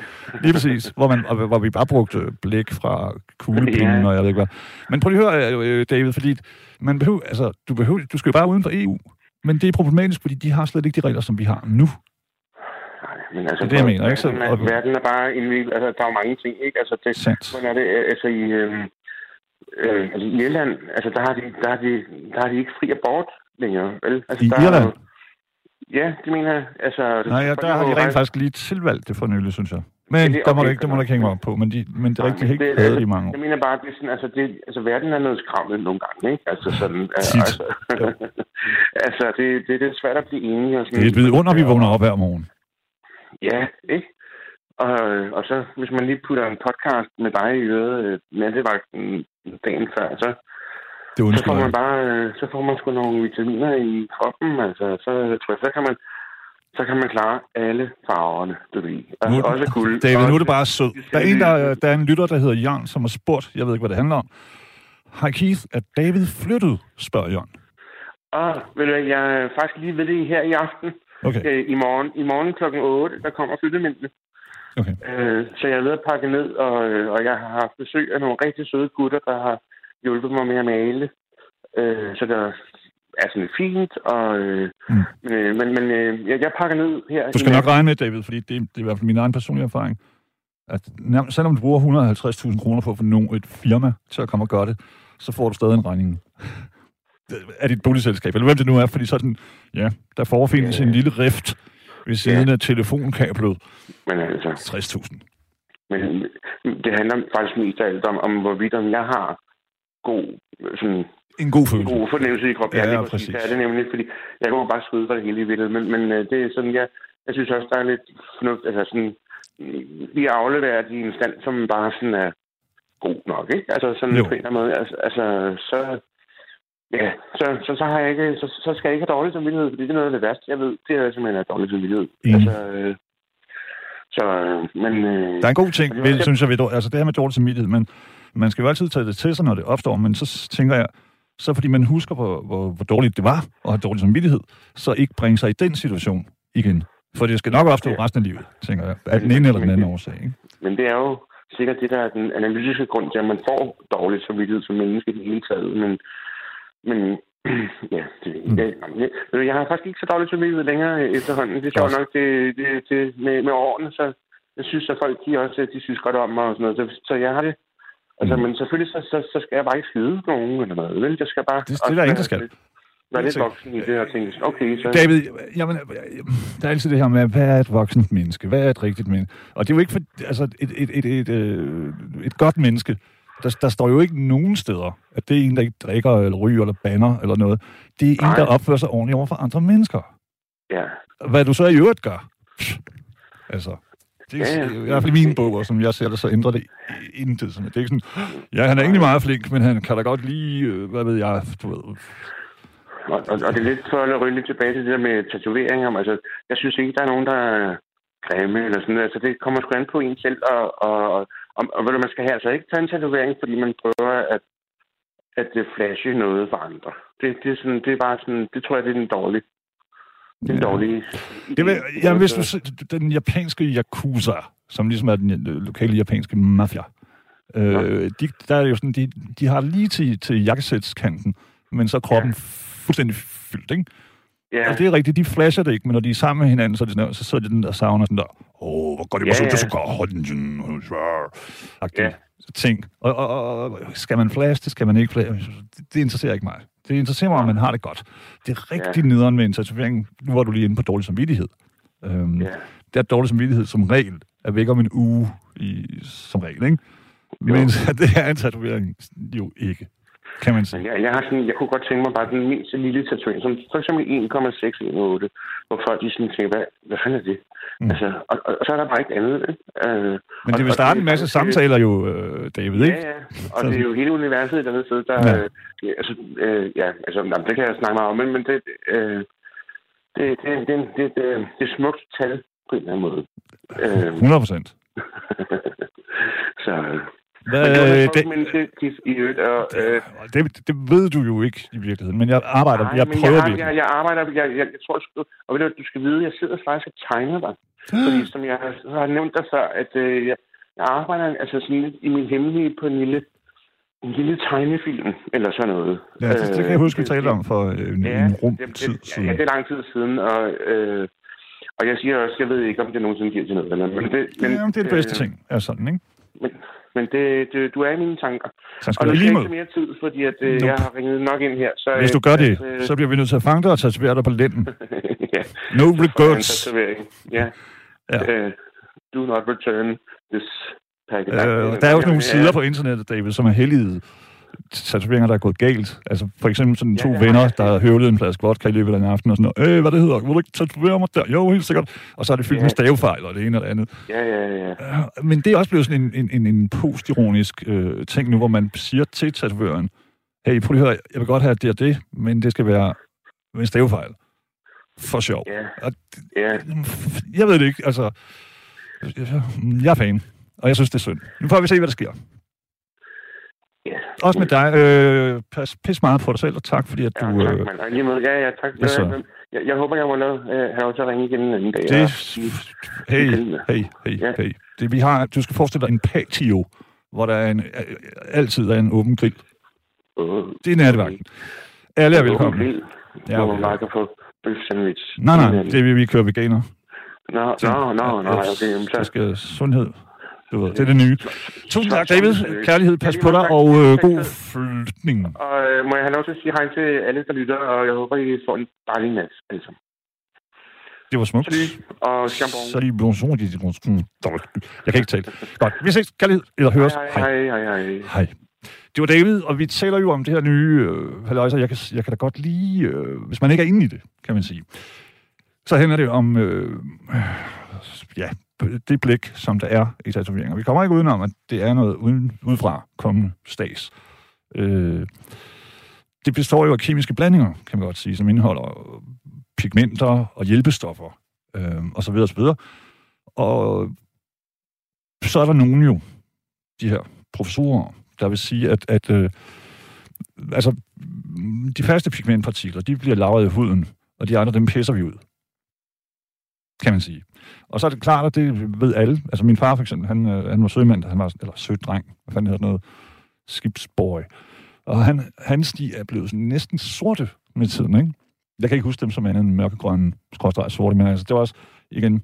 Lige præcis, hvor, man, og- hvor vi bare brugte blæk fra kuglepinden, Ja. og jeg ved ikke hvad. Men prøv lige at høre, øh, David, fordi man behøver, altså, du, behøver, du skal jo bare uden for EU. Men det er problematisk, fordi de har slet ikke de regler, som vi har nu. Men altså, Det er det, jeg mener, ikke? Så- Verden, er, bare indviklet. Altså, der er jo mange ting, ikke? Altså, det, Sandt. hvordan er det? Altså, i, øh, øh, altså, i Irland, altså, der har, de, der, har de, der har de ikke fri abort længere, vel? Altså, I der er Irland? jo- Ja, det mener jeg. Altså, Nej, ja, der har de rent faktisk lige tilvalgt det for nylig, synes jeg. Men det er der må okay, du ikke, der må du ikke hænge mig op på. Men, de, men det er rigtigt, helt det- de i mange år. Jeg mener bare, det er sådan, altså, det, altså verden er noget skravlet nogle gange, ikke? Altså sådan, øh, altså, [laughs] altså det, det, det er svært at blive enige. Og sådan, Det er et vidunder, vi vågner op hver morgen. Ja, ikke? Og, og så, hvis man lige putter en podcast med dig i øret øh, nattevagten dagen før, så, Det så får man bare, øh, så får man sgu nogle vitaminer i kroppen, altså, så tror jeg, så kan man, så kan man klare alle farverne, du ved. Altså, Nu, også guld. David, nu er også- det bare sød. Der er en, der, der er en lytter, der hedder Jørgen, som har spurgt, jeg ved ikke, hvad det handler om. Har Keith, at David flyttet, spørger Jørgen. Og ved du jeg er faktisk lige ved det her i aften. Okay. Øh, I morgen, i morgen klokken 8, der kommer flyttemændene. Okay. Øh, så jeg er ved at pakke ned, og, øh, og jeg har haft besøg af nogle rigtig søde gutter, der har hjulpet mig med at male. Øh, så der er sådan fint, og, øh, Mm. øh, men, men øh, jeg, jeg pakker ned her. Du skal nok regne med, David, fordi det, det er i hvert fald min egen personlige erfaring, at selvom du bruger 150.000 kroner på at få nogen, et firma til at komme og gøre det, så får du stadig en regning af dit boligselskab, eller hvem det nu er, fordi sådan, ja, der forefindes Ja. en lille rift ved siden af telefonkablet. Men altså, 60.000. men det handler faktisk mest af alt om, om hvorvidt om jeg har god, sådan, En god følelse. god fornemmelse i kroppen. Ja, ja, præcis. præcis. Det er det nemlig, fordi jeg jo bare skyde for det hele i vildt, men, men øh, det er sådan, jeg, jeg synes også, der er lidt fornuft, altså sådan, vi afleverer de en stand, som bare sådan er god nok, ikke? Altså sådan Jo. på en eller anden måde, altså, altså så, ja, så, så, så, har jeg ikke, så, så skal jeg ikke have dårlig samvittighed, fordi det er noget af det værste, jeg ved, det er simpelthen at dårlig samvittighed. Enig. Altså, øh, så, øh, men... Øh, Der er en god ting, ved, også- synes jeg, ved, altså det her med dårlig samvittighed, men man skal jo altid tage det til sig, når det opstår, men så tænker jeg, så fordi man husker, hvor, hvor, hvor dårligt det var at have dårlig samvittighed, så ikke bringe sig i den situation igen. For det skal nok opstå Ja. resten af livet, tænker jeg. Af den ene eller den anden årsag. Ikke? Men det er jo sikkert det, der er den analytiske grund til, at man får dårlig samvittighed som menneske i det hele taget. Men, men [clears throat] ja, det, Mm. jeg, jeg, jeg har faktisk ikke så dårlig samvittighed længere efterhånden. Det er sjovt nok, det, det, det, med, med årene, så jeg synes, at folk de også de synes godt om mig og sådan noget. Så, så jeg har det. Altså, Mm. men selvfølgelig, så, så, så skal jeg bare ikke skide nogen eller noget. Vel? Jeg skal bare... Det- det er der ingen, der skal. Være, være lidt voksen i det og tænke, okay, så... David, jamen, der er altid det her med, hvad er et voksent menneske? Hvad er et rigtigt menneske? Og det er jo ikke for, altså, et, et, et, et, øh, et godt menneske, der, der står jo ikke nogen steder, at det er en, der ikke drikker, eller ryger, eller banner, eller noget. Det er en, Nej. der opfører sig ordentligt over for andre mennesker. Ja. Hvad du så i øvrigt gør, pff, altså, det er Ja, ja. i hvert fald i mine og som jeg ser det, så ændrer det intet. Sådan. Det er ikke sådan, ja, han er egentlig meget flink, men han kan da godt lige, øh, hvad ved jeg, du ved, Og, og, og det er lidt for at ryge lidt tilbage til det der med tatoveringer. Altså, jeg synes ikke, der er nogen, der er grimme eller sådan noget. Altså, det kommer sgu an på en selv, og, og, og, og, ved du, man skal have altså ikke tage en tatovering, fordi man prøver at, at det flashe noget for andre. Det, det, er sådan, det er bare sådan, det tror jeg, det er den dårlige. Det er Ja. dårlig... Det vil, ja, hvis du, den japanske Yakuza, som ligesom er den øh, lokale japanske mafia, øh, de, der er jo sådan, de, de har lige til, til jakkesætskanten, men så er kroppen ja. fuldstændig fyldt, ikke? Ja, Og det er rigtigt, de flasher det ikke, men når de er sammen med hinanden, så er det sådan, så sidder de den der sauna sådan der, åh, hvor går det, Ja, ja, ja. ja. så går Ja. ja. ting. Og, og, og, skal man flash det, skal man ikke flash det, det interesserer ikke mig. Det interesserer mig, om man har det godt. Det er rigtig ja. nederen med en tatovering, nu var du lige inde på dårlig samvittighed. Øhm, ja. det er dårlig samvittighed som regel er væk om en uge i, som regel, ikke? Men [laughs] det er en tatovering jo ikke, kan man sige. Jeg, jeg, har sådan, jeg kunne godt tænke mig bare den mindst lille tatovering, som for eksempel 1,618, hvor folk de sådan tænker, hvad, hvad fanden er det? Mm. Altså, og, og, og, så er der bare ikke andet. Ikke? Øh, Men det og- vil og starte en masse samtaler jo, øh, David, ikke? Ja, ja. Og det er jo hele universet et andet sted, der... Ja. Øh, altså, øh, ja, altså, jamen, det kan jeg snakke meget om, men, men det, øh, det, det, det, det, det, det, det er smukt tal på en eller anden måde. Øh, 100 procent. [laughs] så... Hvad, det øh, det, Kis, i øvrigt, og... Øh, det, det ved du jo ikke i virkeligheden, men jeg arbejder, nej, jeg prøver jeg, virkelig. jeg, jeg arbejder... Jeg, jeg, jeg tror, sgu- og ved du, du skal vide, jeg sidder faktisk og tegner dig. [gasps] Fordi som jeg har, nævnt dig før, at øh, jeg, jeg arbejder altså sådan lidt i min hemmelige på en lille, en lille tegnefilm, eller sådan noget. Ja, det, det kan jeg huske, vi Øh, talte om for øh, en, Ja, en rum det, tid det, siden. ja, det er lang tid siden, og, øh, og jeg siger også, jeg ved ikke, om det nogensinde giver til noget. Eller, men det, men, Jamen, det er det bedste øh, ting, er sådan, ikke? Men, men det, det, du er i mine tanker. Så Og skal nu du skal jeg ikke mere tid, fordi at, øh, Nope. jeg har ringet nok ind her. Så, Hvis du øh, gør det, øh, så bliver vi nødt til at fange dig og tatovere dig på lænden. [laughs] ja, goods. tatovering. Ja. Ja. Øh, do not return this packet. Øh, der er jo sådan nogle sider på internettet, David, som er hellige tatoveringer, der er gået galt. Altså for eksempel sådan Ja, to har venner, jeg. der har høvlet en flaske vodka i løbet af en aften, og sådan noget, øh, hvad det hedder, vil du ikke tatovere mig der? Jo, helt sikkert. Og så er det fyldt Ja. med stavefejl, og det ene og det andet. Ja, ja, ja. Øh, Men det er også blevet sådan en, en, en, en postironisk øh, ting nu, hvor man siger til tatovøren, hey, prøv lige at høre, jeg vil godt have det og det, men det skal være en stavefejl. For sjov. Ja, Og ja. jeg ved det ikke, altså... Jeg, jeg er fan, og jeg synes, det er synd. Nu får vi se, hvad der sker. Ja. Også med dig. Øh, pas, pis meget på dig selv, og tak fordi, at Ja, du... tak, Øh, mand. Og lige måde, ja, ja, tak. Hvad så? Jeg, jeg, jeg håber, jeg må lave, øh, have til at ringe igen en anden dag. Det, og- hey, hey, hey, Ja. hey. Det, vi har, du skal forestille dig en patio, hvor der er en, altid er en åben grill. Øh, Det er nattevagten. Alle er velkomne. Grill, Ja, hvor man bare kan få bøf sandwich. Nej, nej, det er vi, vi kører veganer. Nå, nå, nå, nå, okay. Så, skal sundhed. Du ved, det er det nye. Tusind tak, David. Kærlighed, pas på dig, måde, og øh, god flytning. og øh, må jeg have lov til at sige hej til alle, der lytter, og jeg håber, I får en dejlig nat, alle sammen. Det var smukt. Salut, og chambon. Salut, bonjour. Jeg kan ikke tale. Godt, vi ses. Kærlighed, eller høres. Hej, Hej. hej, hej, hej. Hej. Det var David, og vi taler jo om det her nye øh, halløjser. Jeg kan, jeg kan da godt lide, øh, hvis man ikke er inde i det, kan man sige. Så handler det om, øh, ja, det blik, som der er i tatoveringer. Vi kommer ikke udenom, at det er noget uden, udefra kommende stas. Øh, det består jo af kemiske blandinger, kan man godt sige, som indeholder pigmenter og hjælpestoffer, øh, og så videre, og så videre. Og så er der nogen jo, de her professorer, der vil sige, at, at øh, altså, de faste pigmentpartikler, de bliver lagret i huden, og de andre, dem pisser vi ud. Kan man sige. Og så er det klart, at det ved alle. Altså min far for eksempel, han, øh, han var sømand, han var, eller sødreng, hvad fanden hedder noget, skibsboy. Og han, hans de er blevet sådan næsten sorte med tiden, ikke? Jeg kan ikke huske dem som andet end mørkegrønne, skråstrej sorte, men altså, det var også, igen,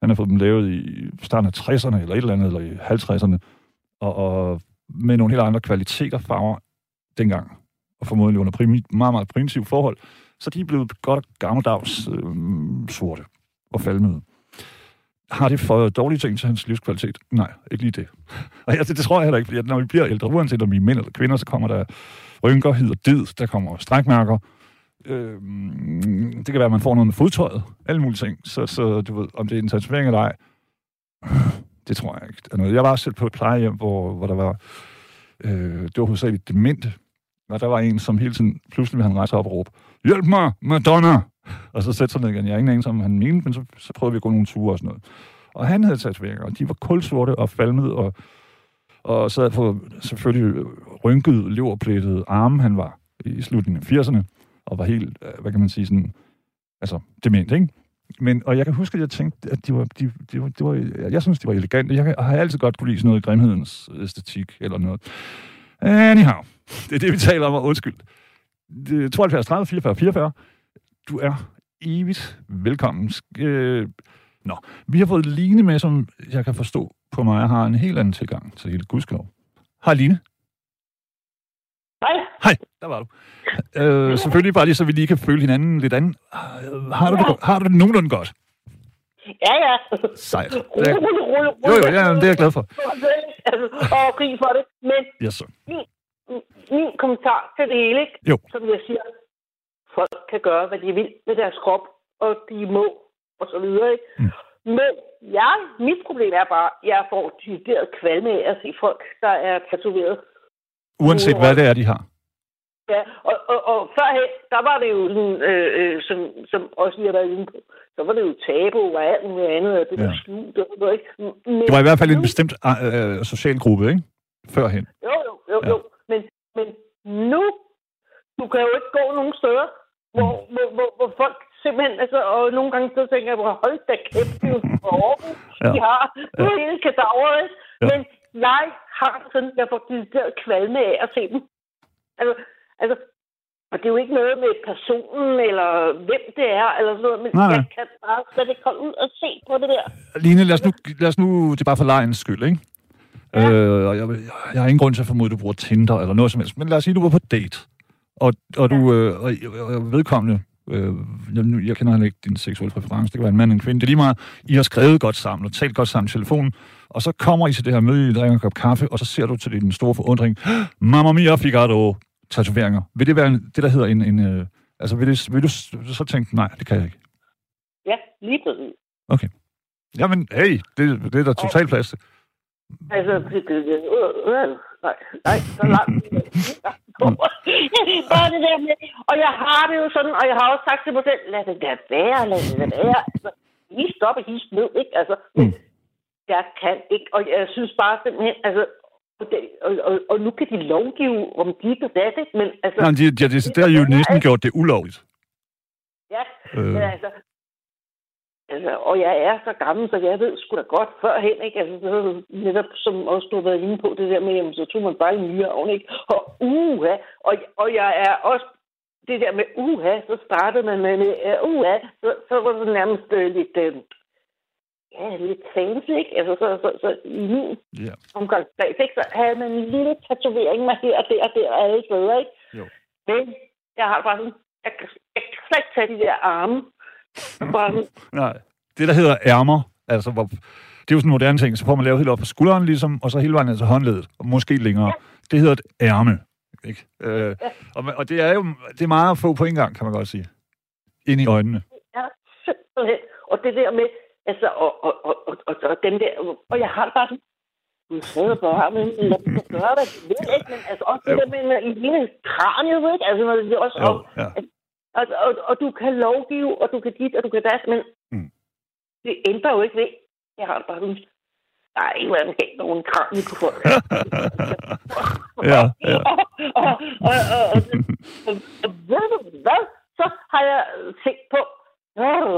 han har fået dem lavet i starten af 60'erne, eller et eller andet, eller i 50'erne, og, og med nogle helt andre kvaliteter farver dengang, og formodentlig under primi, meget, meget primitive forhold, så de er blevet godt gammeldags øh, sorte og falmede. Har det for dårlige ting til hans livskvalitet? Nej, ikke lige det. [laughs] Og altså, det, tror jeg heller ikke, fordi at når vi bliver ældre, uanset om vi er mænd eller kvinder, så kommer der rynker, hid og did, der kommer strækmærker. Øh, det kan være, at man får noget med fodtøjet, alle mulige ting. Så, så du ved, om det er en tatovering eller ej, [sighs] det tror jeg ikke. er. Jeg var selv på et plejehjem, hvor, hvor der var, øh, det var hovedsageligt demente, og der var en, som hele tiden, pludselig ville han rejse op og råbe, hjælp mig, Madonna! Og så sætter han ned igen. Jeg har ingen anelse om, han mente, men så, så prøvede vi at gå nogle ture og sådan noget. Og han havde tatoveringer, og de var kulsorte og falmede, og, og så havde på selvfølgelig rynket, leverplættet arme, han var i slutningen af 80'erne, og var helt, øh, hvad kan man sige, sådan, altså dement, ikke? Men, og jeg kan huske, at jeg tænkte, at de var, de, de var, de var, jeg synes, de var elegante. Jeg har altid godt kunne lide sådan noget grimhedens æstetik eller noget. Anyhow, det er det, vi taler om, og undskyld. Det- 72, 30, 44, 44. Du er evigt velkommen. Øh, nå, vi har fået Line med, som jeg kan forstå på mig, har en helt anden tilgang til hele gudskelov. Hej Line. Hej. Hej, der var du. Øh, selvfølgelig bare lige, så vi lige kan føle hinanden lidt anden. Har du det, go- har du det nogenlunde godt? Ja, ja. Sejt. Rulle, Det, rulle, rulle, jo, jo, ja, det er jeg glad for. Altså, og grin for det. Men Yes, sir. Min kommentar til det hele, ikke? Jo. som jeg siger, folk kan gøre, hvad de vil med deres krop, og de må, og så videre. Ikke? Mm. Men jeg, mit problem er bare, at jeg får decideret kvalme af at se folk, der er tatoveret. Uanset hvad det er, de har. Ja, og, og, og førhen, der var det jo sådan, øh, øh, som, som også lige har været inde på, så var det jo tabu og alt muligt andet, og det var Ja. skjult og sådan noget, ikke? Men, Det var i hvert fald en bestemt øh, social gruppe, ikke? Førhen. Jo, jo, jo, Ja. jo. Men, men nu, du kan jo ikke gå nogen steder, hvor, Mm. hvor, hvor, hvor folk simpelthen, altså, og nogle gange så tænker jeg, hvor hold da kæft, det er jo Aarhus, Ja. de har. Nu er hele kadaveret, ikke? Ja. Men jeg har sådan, jeg får decideret kvalme af at se dem. Altså, altså, og det er jo ikke noget med personen, eller hvem det er, eller sådan noget, men Nej, jeg kan bare slet ikke holde ud og se på det der. Line, lad os nu, lad os nu det er bare for lejens skyld, ikke? Ja. Øh, og jeg, jeg har ingen grund til at formode, at du bruger Tinder eller noget som helst. Men lad os sige, at du var på date, og, og du øh, og, og vedkommende, øh, jeg, jeg kender heller ikke din seksuelle præference, det kan være en mand eller en kvinde, det er lige meget, I har skrevet godt sammen og talt godt sammen i telefonen, og så kommer I til det her møde, I drikker en kop kaffe, og så ser du til din store forundring, Mamma mia, Figaro, tatoveringer. Vil det være en, det, der hedder en, en øh, altså vil, det, vil du så tænke, nej, det kan jeg ikke. Ja, lige præcis. Jamen, hey, det, det er der totalt plads til. Altså, det, det, det, øh, øh, nej, nej, så langt. [laughs] Bare det der med, og jeg har det jo sådan, og jeg har også sagt til mig selv, lad det da være, lad det da være. Altså, op og hist ned, ikke? Altså, men Mm. jeg kan ikke, og jeg synes bare simpelthen, altså, og, og, og, nu kan de lovgive om dit og dat, ikke? Men altså, Nej, de, de, de, de, der har jo næsten gjort det ulovligt. ja, Øh, Men altså, altså, og jeg er så gammel, så jeg ved sgu da godt førhen, ikke? Altså, det netop som også du har været inde på, det der med, jamen, så tog man bare en nye ovn, ikke? Og uha, og, og jeg er også det der med uha, så startede man med, med uh, uha, så, så var det nærmest uh, lidt, uh, ja, lidt fancy, ikke? Altså, så, så, så i min ja. omgangskreds, ikke? Så havde man en lille tatovering med her og der og der og alle steder, ikke? Jo. Men jeg har bare sådan, jeg, jeg kan slet ikke tage de der arme. Sådan, Nej, det der hedder ærmer, altså hvor, det er jo sådan en moderne ting, så får man lavet helt op på skulderen ligesom, og så hele vejen altså håndledet, og måske længere. Det hedder et ærme. Ikke? Øh, og, og det er jo det er meget at få på en gang, kan man godt sige. Ind i øjnene. ja, simpelthen. Og det der med, altså, og, og, og, og, og, og den der, og jeg har det bare sådan, du sidder bare, men lad dem gøre, hvad de vil, ikke? Men altså også det der med, med hele kraniet, ikke? Altså, det er også, og, ja. Og, og, og, du kan lovgive, og du kan dit, og du kan das, men Mm. det ændrer jo ikke ved. Jeg har bare sådan, der er ikke været helt nogen på folk. Ja, ja. og, og, og, og, og, og, og ved du hvad? Så har jeg tænkt på,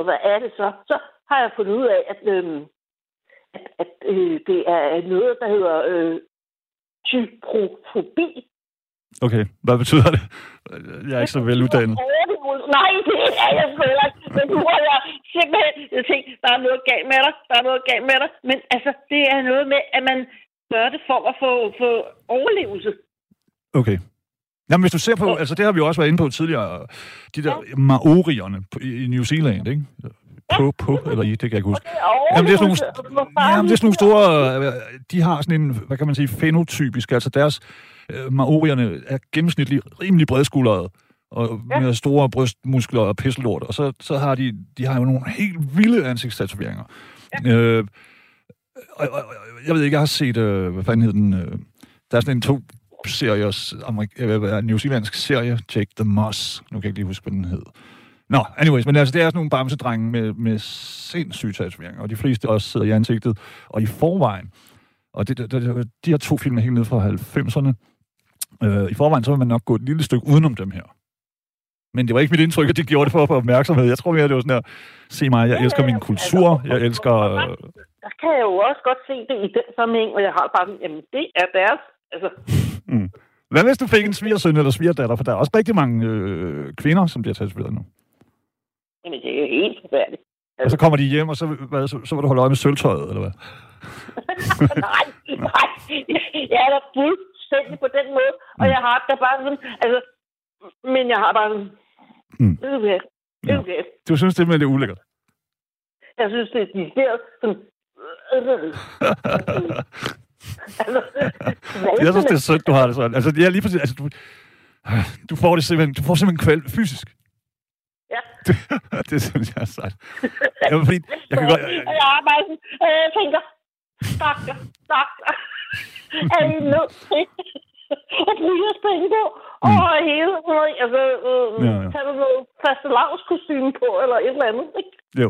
hvad er det så? Så har jeg fundet ud af, at, øhm, at, at øh, det er noget, der hedder øh, typrofobi. Okay, hvad betyder det? Jeg er ikke så veluddannet. Nej, det er jeg sgu ikke. Men nu har jeg simpelthen jeg tænkt, der er noget galt med dig, der er noget galt med dig. Men altså, det er noget med, at man gør det for at få, få overlevelse. Okay. Jamen, hvis du ser på, altså det har vi jo også været inde på tidligere, de der maorierne på, i, New Zealand, ikke? På, på, eller i, det kan jeg ikke huske. Jamen, det er sådan nogle, jamen, det er sådan nogle store... øh, De har sådan en, hvad kan man sige, fenotypisk. Altså deres øh, maorierne er gennemsnitligt rimelig bredskuldrede og Ja. med store brystmuskler og pisselort. Og så, så har de, de har jo nogle helt vilde ansigtstatoveringer. Ja. Øh, og, og, jeg ved ikke, jeg har set, øh, hvad fanden hed den? Øh, der er sådan en to seriers, amerik- øh, New Zealandsk serie, Jake the Moss. Nu kan jeg ikke lige huske, hvad den hed. Nå, anyways, men altså, det er sådan nogle bamsedrenge med, med sindssyge tatoveringer, og de fleste også sidder i ansigtet. Og i forvejen, og det, det, det, de her to film er helt nede fra 90'erne, øh, i forvejen, så vil man nok gå et lille stykke udenom dem her. Men det var ikke mit indtryk, at de gjorde det for at få opmærksomhed. Jeg tror mere, det var sådan her, se mig, jeg elsker min kultur, jeg elsker... Øh, Der kan jeg jo også godt se det i den sammenhæng, og jeg har bare sådan, jamen det er deres. Altså, hvad hvis du fik en svigersøn eller svigerdatter? For der er også rigtig mange øh, kvinder, som bliver tatoveret nu. jamen det er jo helt forfærdeligt. Og så kommer de hjem, og så, hvad, så, så vil du holde øje med sølvtøjet, eller hvad? [laughs] nej, nej. Jeg er da fuldstændig på den måde, og jeg har det bare sådan, altså, men jeg har bare sådan, Mm. det. Du synes det er ulækkert. Jeg synes, det er decideret sådan, altså, Jeg synes, det er sødt, du har det sådan. Altså, er lige præcis... Altså, du, du får det simpelthen, du får simpelthen kvæl fysisk. Ja. [laughs] Det, synes jeg er sejt. Ja, fordi, jeg kan godt... Jeg har bare sådan, øh, jeg tænker, stakker, stakker. er I nødt til bruge jeres penge på? Og hele sådan noget, altså, øh, Mm. Ja, du noget fastelavskostyme på, eller et eller andet, ikke? Jo.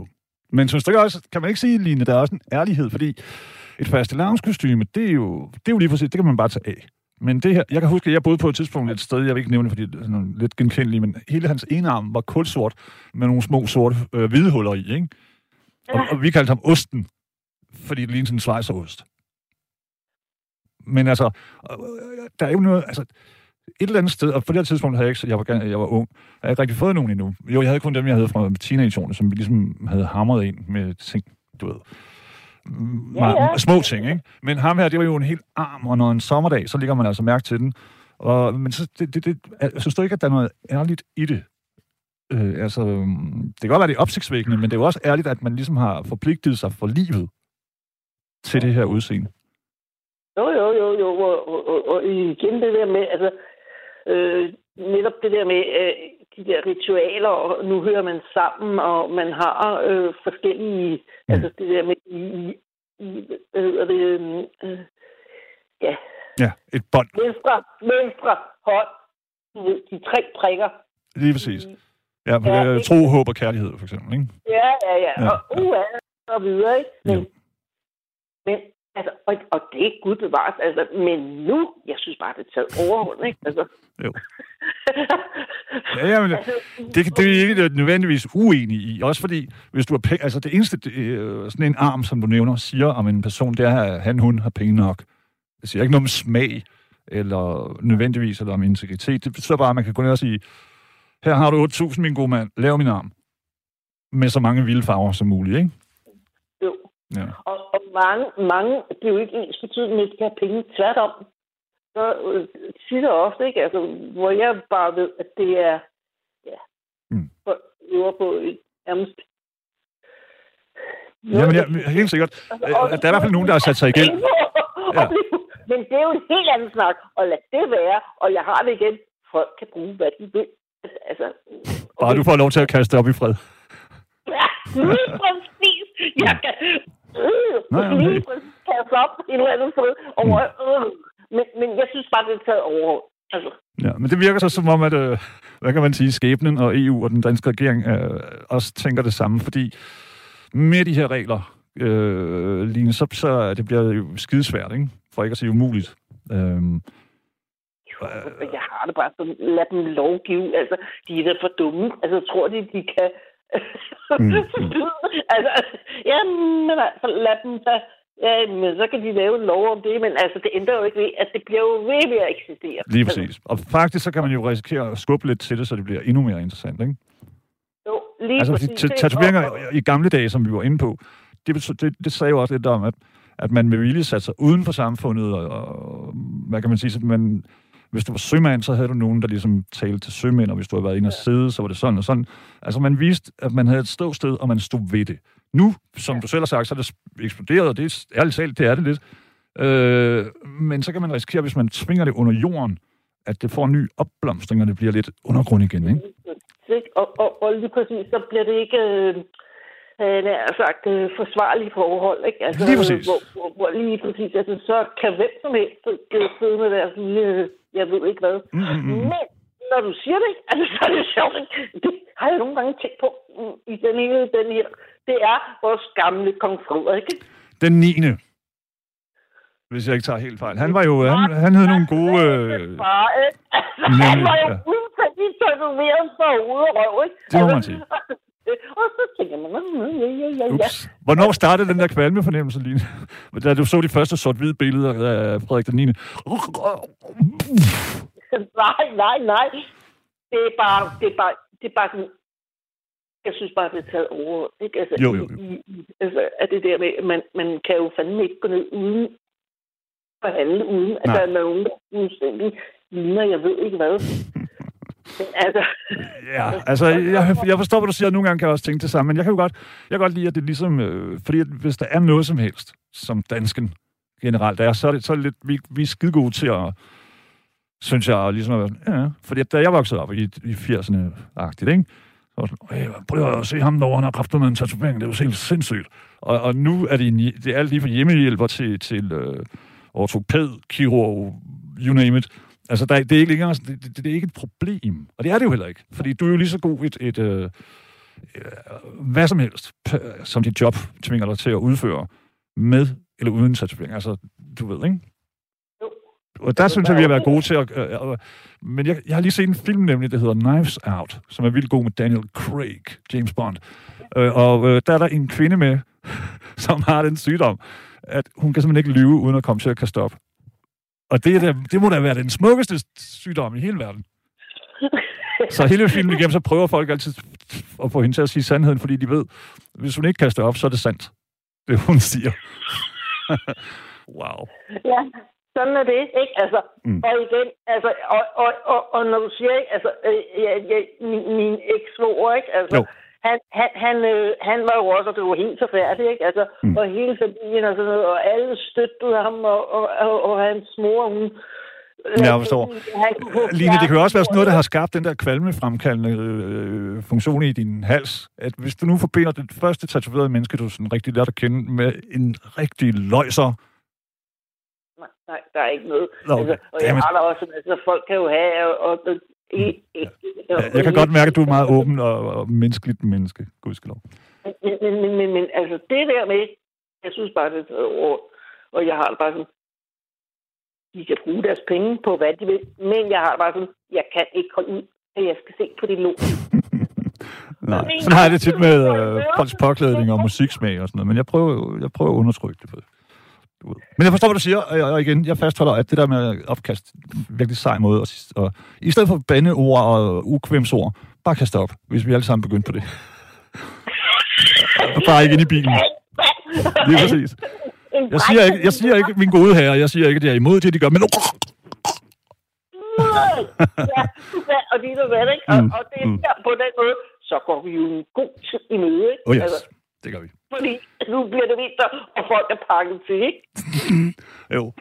Men synes du også, kan man ikke sige, Line, der er også en ærlighed, fordi et faste kostume, det er, jo, det er jo lige præcis, det kan man bare tage af. Men det her, jeg kan huske, at jeg boede på et tidspunkt et sted, jeg vil ikke nævne det, fordi det er sådan lidt genkendeligt, men hele hans ene arm var kulsort med nogle små sorte øh, hvide huller i, ikke? Og, og, vi kaldte ham Osten, fordi det lignede sådan en svejserost. Men altså, der er jo noget, altså, et eller andet sted, og på det her tidspunkt havde jeg ikke, jeg var, jeg var ung, jeg havde ikke rigtig fået nogen endnu. Jo, jeg havde kun dem, jeg havde fra teenageårene, som ligesom havde hamret ind med ting, du ved. Mm, Ja, ja. Små ting, ikke? Men ham her, det var jo en helt arm, og når en sommerdag, så ligger man altså mærke til den. Og, men så, det, det, det, jeg synes du ikke, at der er noget ærligt i det? Øh, altså, det kan godt være, det er opsigtsvækkende, men det er jo også ærligt, at man ligesom har forpligtet sig for livet til det her udseende. Jo, jo, jo, jo. Og, og, og, og igen det der med, altså, øh, netop det der med øh, de der ritualer, og nu hører man sammen, og man har øh, forskellige, mm. altså det der med i, i, hvad hedder det, øh, ja, Ja, et bånd. venstre, venstre hånd, de tre prikker. Lige præcis. Ja, for Ja, ikke? tro, håb og kærlighed, for eksempel, ikke? Ja, ja, ja, Ja, og uh, og videre, ikke? Men, Jo. men Altså, og, og det er gud bevares, altså, men nu, jeg synes bare, det er taget overhånd, ikke? Altså. Jo. [laughs] ja, ja, men altså, det, det er ikke nødvendigvis uenig i. Også fordi, hvis du har penge, altså det eneste, det, øh, sådan en arm, som du nævner, siger om en person, det er, at han, hun har penge nok. Det siger ikke noget om smag, eller nødvendigvis, eller om integritet. Det betyder bare, at man kan gå ned og sige, her har du 8.000, min gode mand, lav min arm. Med så mange vilde farver som muligt, ikke? Ja. Og, og mange, mange, det er jo ikke ens betydning, at de have penge. Tværtom. Så øh, siger det ofte, ikke? Altså, hvor jeg bare ved, at det er, ja, mm. for øver på et nærmest Jamen, ja, helt sikkert. Altså, og, der er i hvert fald nogen, der har sat sig igen. [laughs] Ja. Men det er jo en helt anden snak, og lad det være, og jeg har det igen. Folk kan bruge, hvad de vil. Altså, okay. Bare du får lov til at kaste op i fred. Ja, lige præcis. Jeg kan øh, Nej, okay. lige kaste op et eller andet sted. Over, øh. men, men jeg synes bare, det er taget over. Altså. Ja, men det virker så som om, at, øh, hvad kan man sige, skæbnen og EU og den danske regering øh, også tænker det samme, fordi med de her regler, øh, Line, så, så det bliver jo skidesvært, ikke? for ikke at sige umuligt. Øh, jeg har det bare sådan, lad dem lovgive. Altså, de er da for dumme. Altså, tror de, de kan... mm, [laughs] mm. altså, ja, men altså, lad dem da... Ja, men så kan de lave en lov om det, men altså, det ændrer jo ikke ved, at det bliver jo ved ved at eksistere. Lige præcis. Og faktisk, så kan man jo risikere at skubbe lidt til det, så det bliver endnu mere interessant, ikke? Jo, lige altså, præcis. Altså, tatoveringer i gamle dage, som vi var inde på, det, det, det sagde jo også lidt om, at at man med vilje satte sig uden for samfundet, og, og hvad kan man sige, så man, hvis du var sømand, så havde du nogen, der ligesom talte til sømænd, og hvis du havde været inde og sidde, så var det sådan og sådan. Altså man viste, at man havde et ståsted, og man stod ved det. Nu, som ja. du selv har sagt, så er det eksploderet, og det er ærligt talt, det er det lidt. Øh, men så kan man risikere, hvis man tvinger det under jorden, at det får en ny opblomstring, og det bliver lidt undergrund igen, ikke? Og, og, og lige præcis, så bliver det ikke... Øh øh, nær sagt, øh, forsvarlige forhold. Ikke? Altså, lige præcis. Hvor, hvor, hvor lige præcis, altså, så kan hvem som helst sidde med deres lille, jeg ved ikke hvad. Mm-hmm. Men når du siger det, altså, så er det sjovt. Det har jeg nogle gange tænkt på i den ene, den her. Det er vores gamle kong Frederik. Ikke? Den 9 hvis jeg ikke tager helt fejl. Han var jo, han, han havde nogle gode... Øh... Far, altså, [laughs] han var jo fuldstændig tatoveret for hovedet og røv, ikke? Det må man sige. Og så tænker man, ja, ja, ja. Ups. Hvornår startede den der kvalmefornemmelse, Line? Da du så de første sort-hvide billeder af Frederik den 9. nej, nej, nej. Det er bare, det er bare, det er bare sådan, jeg synes bare, det er taget over. Ikke? Altså, jo, jo, jo. Altså, at det der med, man, man kan jo fandme ikke gå ned uden at handle, uden at Nej. der er nogen, der fuldstændig ligner, jeg ved ikke hvad. [laughs] altså... Ja, altså, jeg, jeg forstår, hvad du siger, nogle gange kan jeg også tænke det samme, men jeg kan jo godt, jeg kan godt lide, at det er ligesom, øh, fordi at hvis der er noget som helst, som dansken generelt er, så er det, så er det lidt, vi, vi er skide gode til at, synes jeg, ligesom at, ja, fordi da jeg voksede op i, i 80'erne-agtigt, ikke? Så var sådan, prøv at se ham derovre, han har kraftet med en tatovering, det er jo helt sindssygt. Og, og nu er det, en, det er alt lige fra hjemmehjælper til, til øh, ortoped, kirurg, you name it. Altså, der, det, er ikke længere, det, det, det er ikke et problem. Og det er det jo heller ikke. Fordi du er jo lige så god et, et øh, øh, hvad som helst, som dit job tvinger dig til at udføre, med eller uden tatovering. Altså, du ved, ikke? Og der synes jeg, vi har været gode til at... Øh, øh, men jeg, jeg har lige set en film, nemlig, der hedder Knives Out, som er vildt god med Daniel Craig, James Bond. Øh, og øh, der er der en kvinde med, [laughs] som har den sygdom, at hun kan simpelthen ikke lyve, uden at komme til at kaste op. Og det, er det må da være den smukkeste sygdom i hele verden. Så hele filmen igennem, så prøver folk altid at få hende til at sige sandheden, fordi de ved, hvis hun ikke kaster op, så er det sandt. Det hun siger. wow. Ja, sådan er det, ikke? Altså, mm. og igen, altså, og, og, og, og når du siger, ikke, altså, øh, ja, ja, min, min eks-svoger, ikke? Altså, jo han, han, han, øh, han var jo også, og det var helt forfærdeligt, ikke? Altså, mm. og hele familien og sådan noget, og alle støttede ham, og, og, og, og hans mor, hun... Ja, jeg forstår. Line, det kan jo også være sådan noget, der har skabt den der kvalmefremkaldende øh, funktion i din hals. At hvis du nu forbinder det første tatoverede menneske, du sådan rigtig lært at kende, med en rigtig løjser, Nej, nej, der er ikke noget. Nå, okay. altså, og jeg har da også, altså folk kan jo have, og, og jeg kan godt mærke, at du er meget åben og, og menneskeligt menneske, gudskelov. Men, men, men, men, men altså, det der med, jeg synes bare, det er over. Og jeg har det bare sådan, de kan bruge deres penge på, hvad de vil. Men jeg har det bare sådan, jeg kan ikke holde ud, at jeg skal se på det lort. [laughs] Nej, sådan har jeg det tit med øh, folks påklædning og musiksmag og sådan noget, men jeg prøver, jeg prøver at undertrykke det. Du ved. Men jeg forstår, hvad du siger, og, og igen, jeg fastholder, at det der med opkast, virkelig sej måde, og, og i stedet for bandeord og ukvemsord, bare kaste op, hvis vi alle sammen begyndte på det. bare ikke ind i bilen. Lige præcis. Jeg siger ikke, jeg siger ikke min gode herre, jeg siger ikke, at jeg er imod det, de gør, men... ja, og det er hvad, ikke? Og, og det er der, på den måde, så går vi jo en god tid i møde, ikke? Oh yes, altså, det gør vi. Fordi nu bliver det vinter, og folk er pakket til, ikke? [laughs] jo.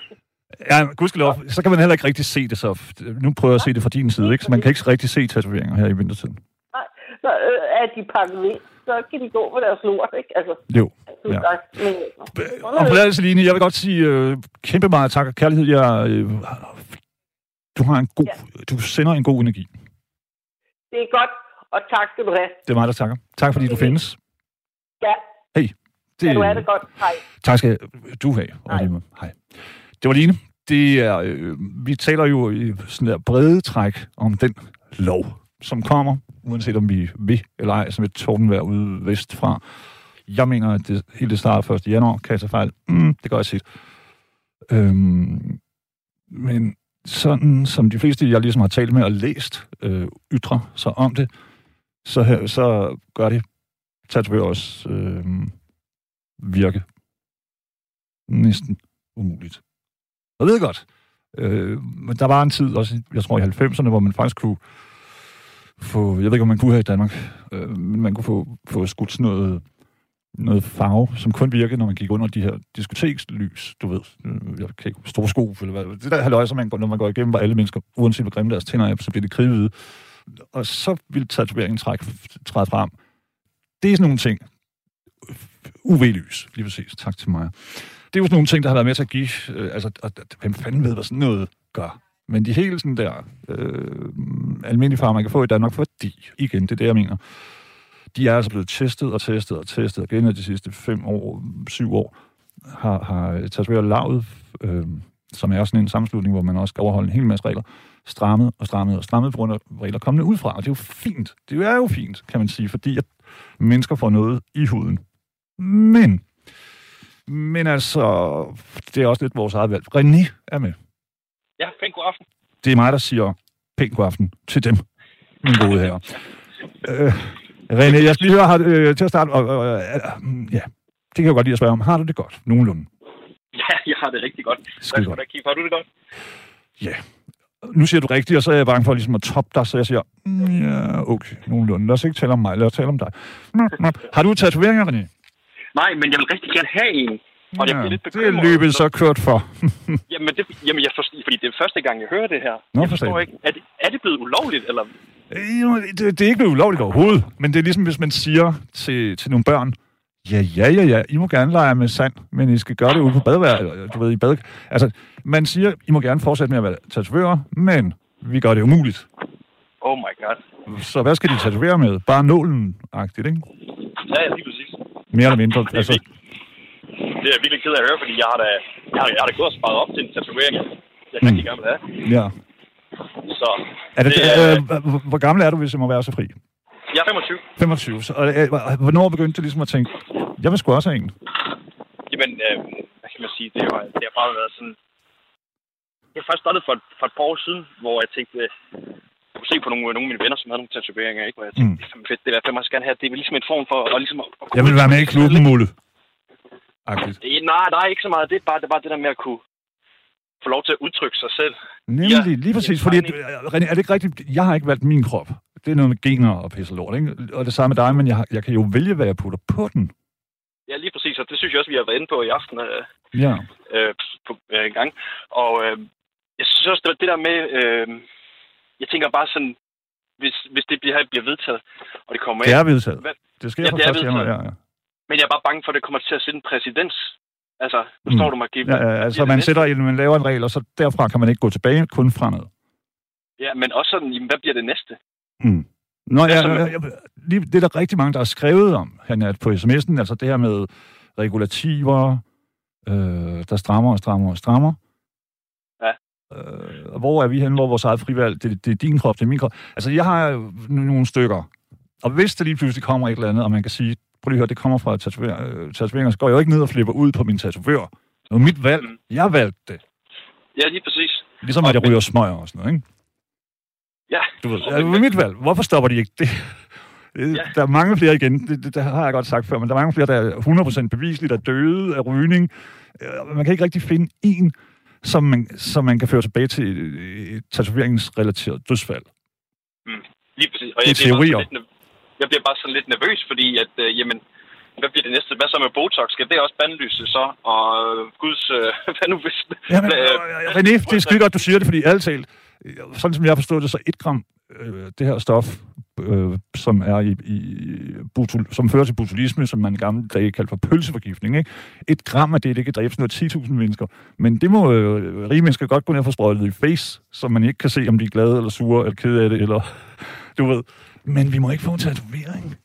Ja, gudskelov, så kan man heller ikke rigtig se det, så nu prøver jeg at se det fra din side, ikke? Så man kan ikke rigtig se tatoveringer her i vintertiden. Nej, så øh, er de pakket ind, så kan de gå med deres lort, ikke? Altså, jo. Ja. Men, og på den linje, jeg vil godt sige uh, kæmpe meget tak og kærlighed. Jeg, uh, du har en god, ja. du sender en god energi. Det er godt, og tak skal du have. Det er mig, der takker. Tak fordi du findes. Ja. Hej. Det, ja, du er det godt. Hej. Tak skal du have. Hej. Hej. Det var Line. Det er, øh, vi taler jo i sådan der brede træk om den lov, som kommer, uanset om vi vil eller ej, som et tordenvejr ude vestfra. Jeg mener, at det hele starter 1. januar. Kan jeg tage fejl? Mm, det gør jeg sit. Øhm, men sådan som de fleste, jeg ligesom har talt med og læst, øh, ytre sig om det, så, så gør det tatovør også øh, virke næsten umuligt. Jeg ved godt, øh, men der var en tid, også jeg tror i 90'erne, hvor man faktisk kunne få, jeg ved ikke, om man kunne her i Danmark, øh, men man kunne få, få skudt sådan noget, noget farve, som kun virkede, når man gik under de her diskotekslys, du ved, øh, jeg kan ikke, store sko, eller hvad, det der halvøj, som man går, når man går igennem, hvor alle mennesker, uanset hvor grimme deres tænder er, så bliver det kridhvide. Og så vil tatoveringen trække, træde frem. Det er sådan nogle ting. UV-lys, lige præcis. Tak til mig. Det er jo sådan nogle ting, der har været med til at give, øh, altså, og, hvem fanden ved, hvad sådan noget gør. Men de hele sådan der øh, almindelige farver, man kan få i Danmark, fordi, igen, det er det, jeg mener, de er altså blevet testet og testet og testet igen de sidste fem år, syv år, har, har tatoveret lavet, øh, som er sådan en sammenslutning, hvor man også skal overholde en hel masse regler, strammet og strammet og strammet på grund af regler kommende ud fra. Og det er jo fint. Det er jo fint, kan man sige, fordi at mennesker får noget i huden. Men, men altså, det er også lidt vores eget valg. René er med. Ja, pænt god aften. Det er mig, der siger pænt god aften til dem, min gode herre. øh, René, jeg skal lige høre har, øh, til at starte. Øh, øh, ja, det kan jeg godt lide at spørge om. Har du det godt? Nogenlunde? Ja, jeg har det rigtig godt. Skide godt. Har du det godt? Ja. Nu siger du rigtigt, og så er jeg bange for ligesom at toppe dig, så jeg siger, mm, ja, okay, nogenlunde. Lad os ikke tale om mig, lad os tale om dig. Har du tatoveringer, René? Nej, men jeg vil rigtig gerne have en. Og ja, jeg lidt det er løbet så kørt for. [laughs] jamen, det, jamen jeg forstår, fordi det er første gang, jeg hører det her. Nå, jeg forstår ikke. Er det, er det blevet ulovligt, eller? Det, det er ikke blevet ulovligt overhovedet, men det er ligesom, hvis man siger til, til nogle børn, ja, ja, ja, ja, I må gerne lege med sand, men I skal gøre det ude på badevær, du ved, i bad. Altså, man siger, I må gerne fortsætte med at være tatovører, men vi gør det umuligt. Oh my god. Så hvad skal de tatovere med? Bare nålen-agtigt, ikke? Ja, ja, lige præcis. Mere eller mindre. Det er, altså... det er jeg virkelig ked af at høre, fordi jeg har da, jeg har, jeg har da gået og sparet op til en tatovering. Jeg kan mm. ikke gerne have. Ja. Så. Er det, det øh, hvor gammel er du, hvis jeg må være så fri? Jeg er 25. 25. Så, og, øh, hvornår begyndte du ligesom at tænke, jeg vil sgu også have en? Jamen, øh, hvad kan man sige? Det har, det har bare været sådan... Jeg faktisk startet for, for et par år siden, hvor jeg tænkte, jeg kunne se på nogle, nogle af mine venner, som havde nogle tatoveringer, ikke? hvor jeg tænkte, mm. det er fedt, det er jeg også gerne have. Det er ligesom en form for at, ligesom at, at Jeg vil være med i klubben, Mulle. Nej, nej, ikke så meget. Det er bare det, er bare det der med at kunne få lov til at udtrykke sig selv. Nemlig, ja, lige præcis. Fordi, René, er det ikke rigtigt? Jeg har ikke valgt min krop. Det er noget med gener og pisse lort, ikke? Og det samme med dig, men jeg, jeg kan jo vælge, hvad jeg putter på den. Ja, lige præcis, og det synes jeg også, vi har været inde på i aften øh, ja. øh, på, øh, en gang. Og øh, jeg synes også, det, det der med, øh, jeg tænker bare sådan, hvis, hvis det bliver, bliver vedtaget, og det kommer Det er vedtaget. Hvad, det sker ja, det er vedtaget. Ja, ja. Men jeg er bare bange for, at det kommer til at sætte en præsidens. Altså, forstår mm. du mig? Give, ja, ja, altså man, sætter, man laver en regel, og så derfra kan man ikke gå tilbage, kun fremad. Ja, men også sådan, jamen, hvad bliver det næste? Mm. Nå, ja, ja, ja, lige, det er der rigtig mange, der har skrevet om, Hanat, på sms'en, altså det her med regulativer, øh, der strammer og strammer og strammer. Ja. Øh, hvor er vi henne, hvor vores eget frivalg, det, det er din krop, det er min krop. Altså, jeg har nogle stykker, og hvis der lige pludselig kommer et eller andet, og man kan sige, prøv lige at høre, det kommer fra tatover- øh, tatoveringer, så går jeg jo ikke ned og flipper ud på min tatovør. Det var mit valg. Mm. Jeg valgte det. Ja, lige præcis. Ligesom at jeg ryger smøger og sådan noget, ikke? Ja. Du ved, det var mit valg. Hvorfor stopper de ikke det? Det- Ja. [laughs] Der er mange flere igen, det, det, det har jeg godt sagt før, men der er mange flere, der er 100% bevisligt er døde af rygning. Øh, Man kan ikke rigtig finde en, som man, som man kan føre tilbage til et, et tatoveringsrelateret dødsfald. Lige præcis. Og Det er jeg, bliver bare teorier. lidt, jeg bliver bare sådan lidt nervøs, fordi at, øh, jamen, hvad bliver det næste? Hvad så med Botox? Skal det også bandlyse så? Og øh, guds, øh, [laughs] hvad nu hvis... Jamen, Øh, René, det er skide godt, du siger det, fordi alt talt, sådan som jeg forstod det, så et gram øh, det her stof, øh, som er i, i butul, som fører til botulisme, som man i gamle dage kaldte for pølseforgiftning. Ikke? Et gram af det, det kan dræbe sådan noget 10.000 mennesker. Men det må øh, rige mennesker godt gå ned og få sprøjtet i face, så man ikke kan se, om de er glade eller sure eller kede af det, eller du ved. Men vi må ikke få en tatovering.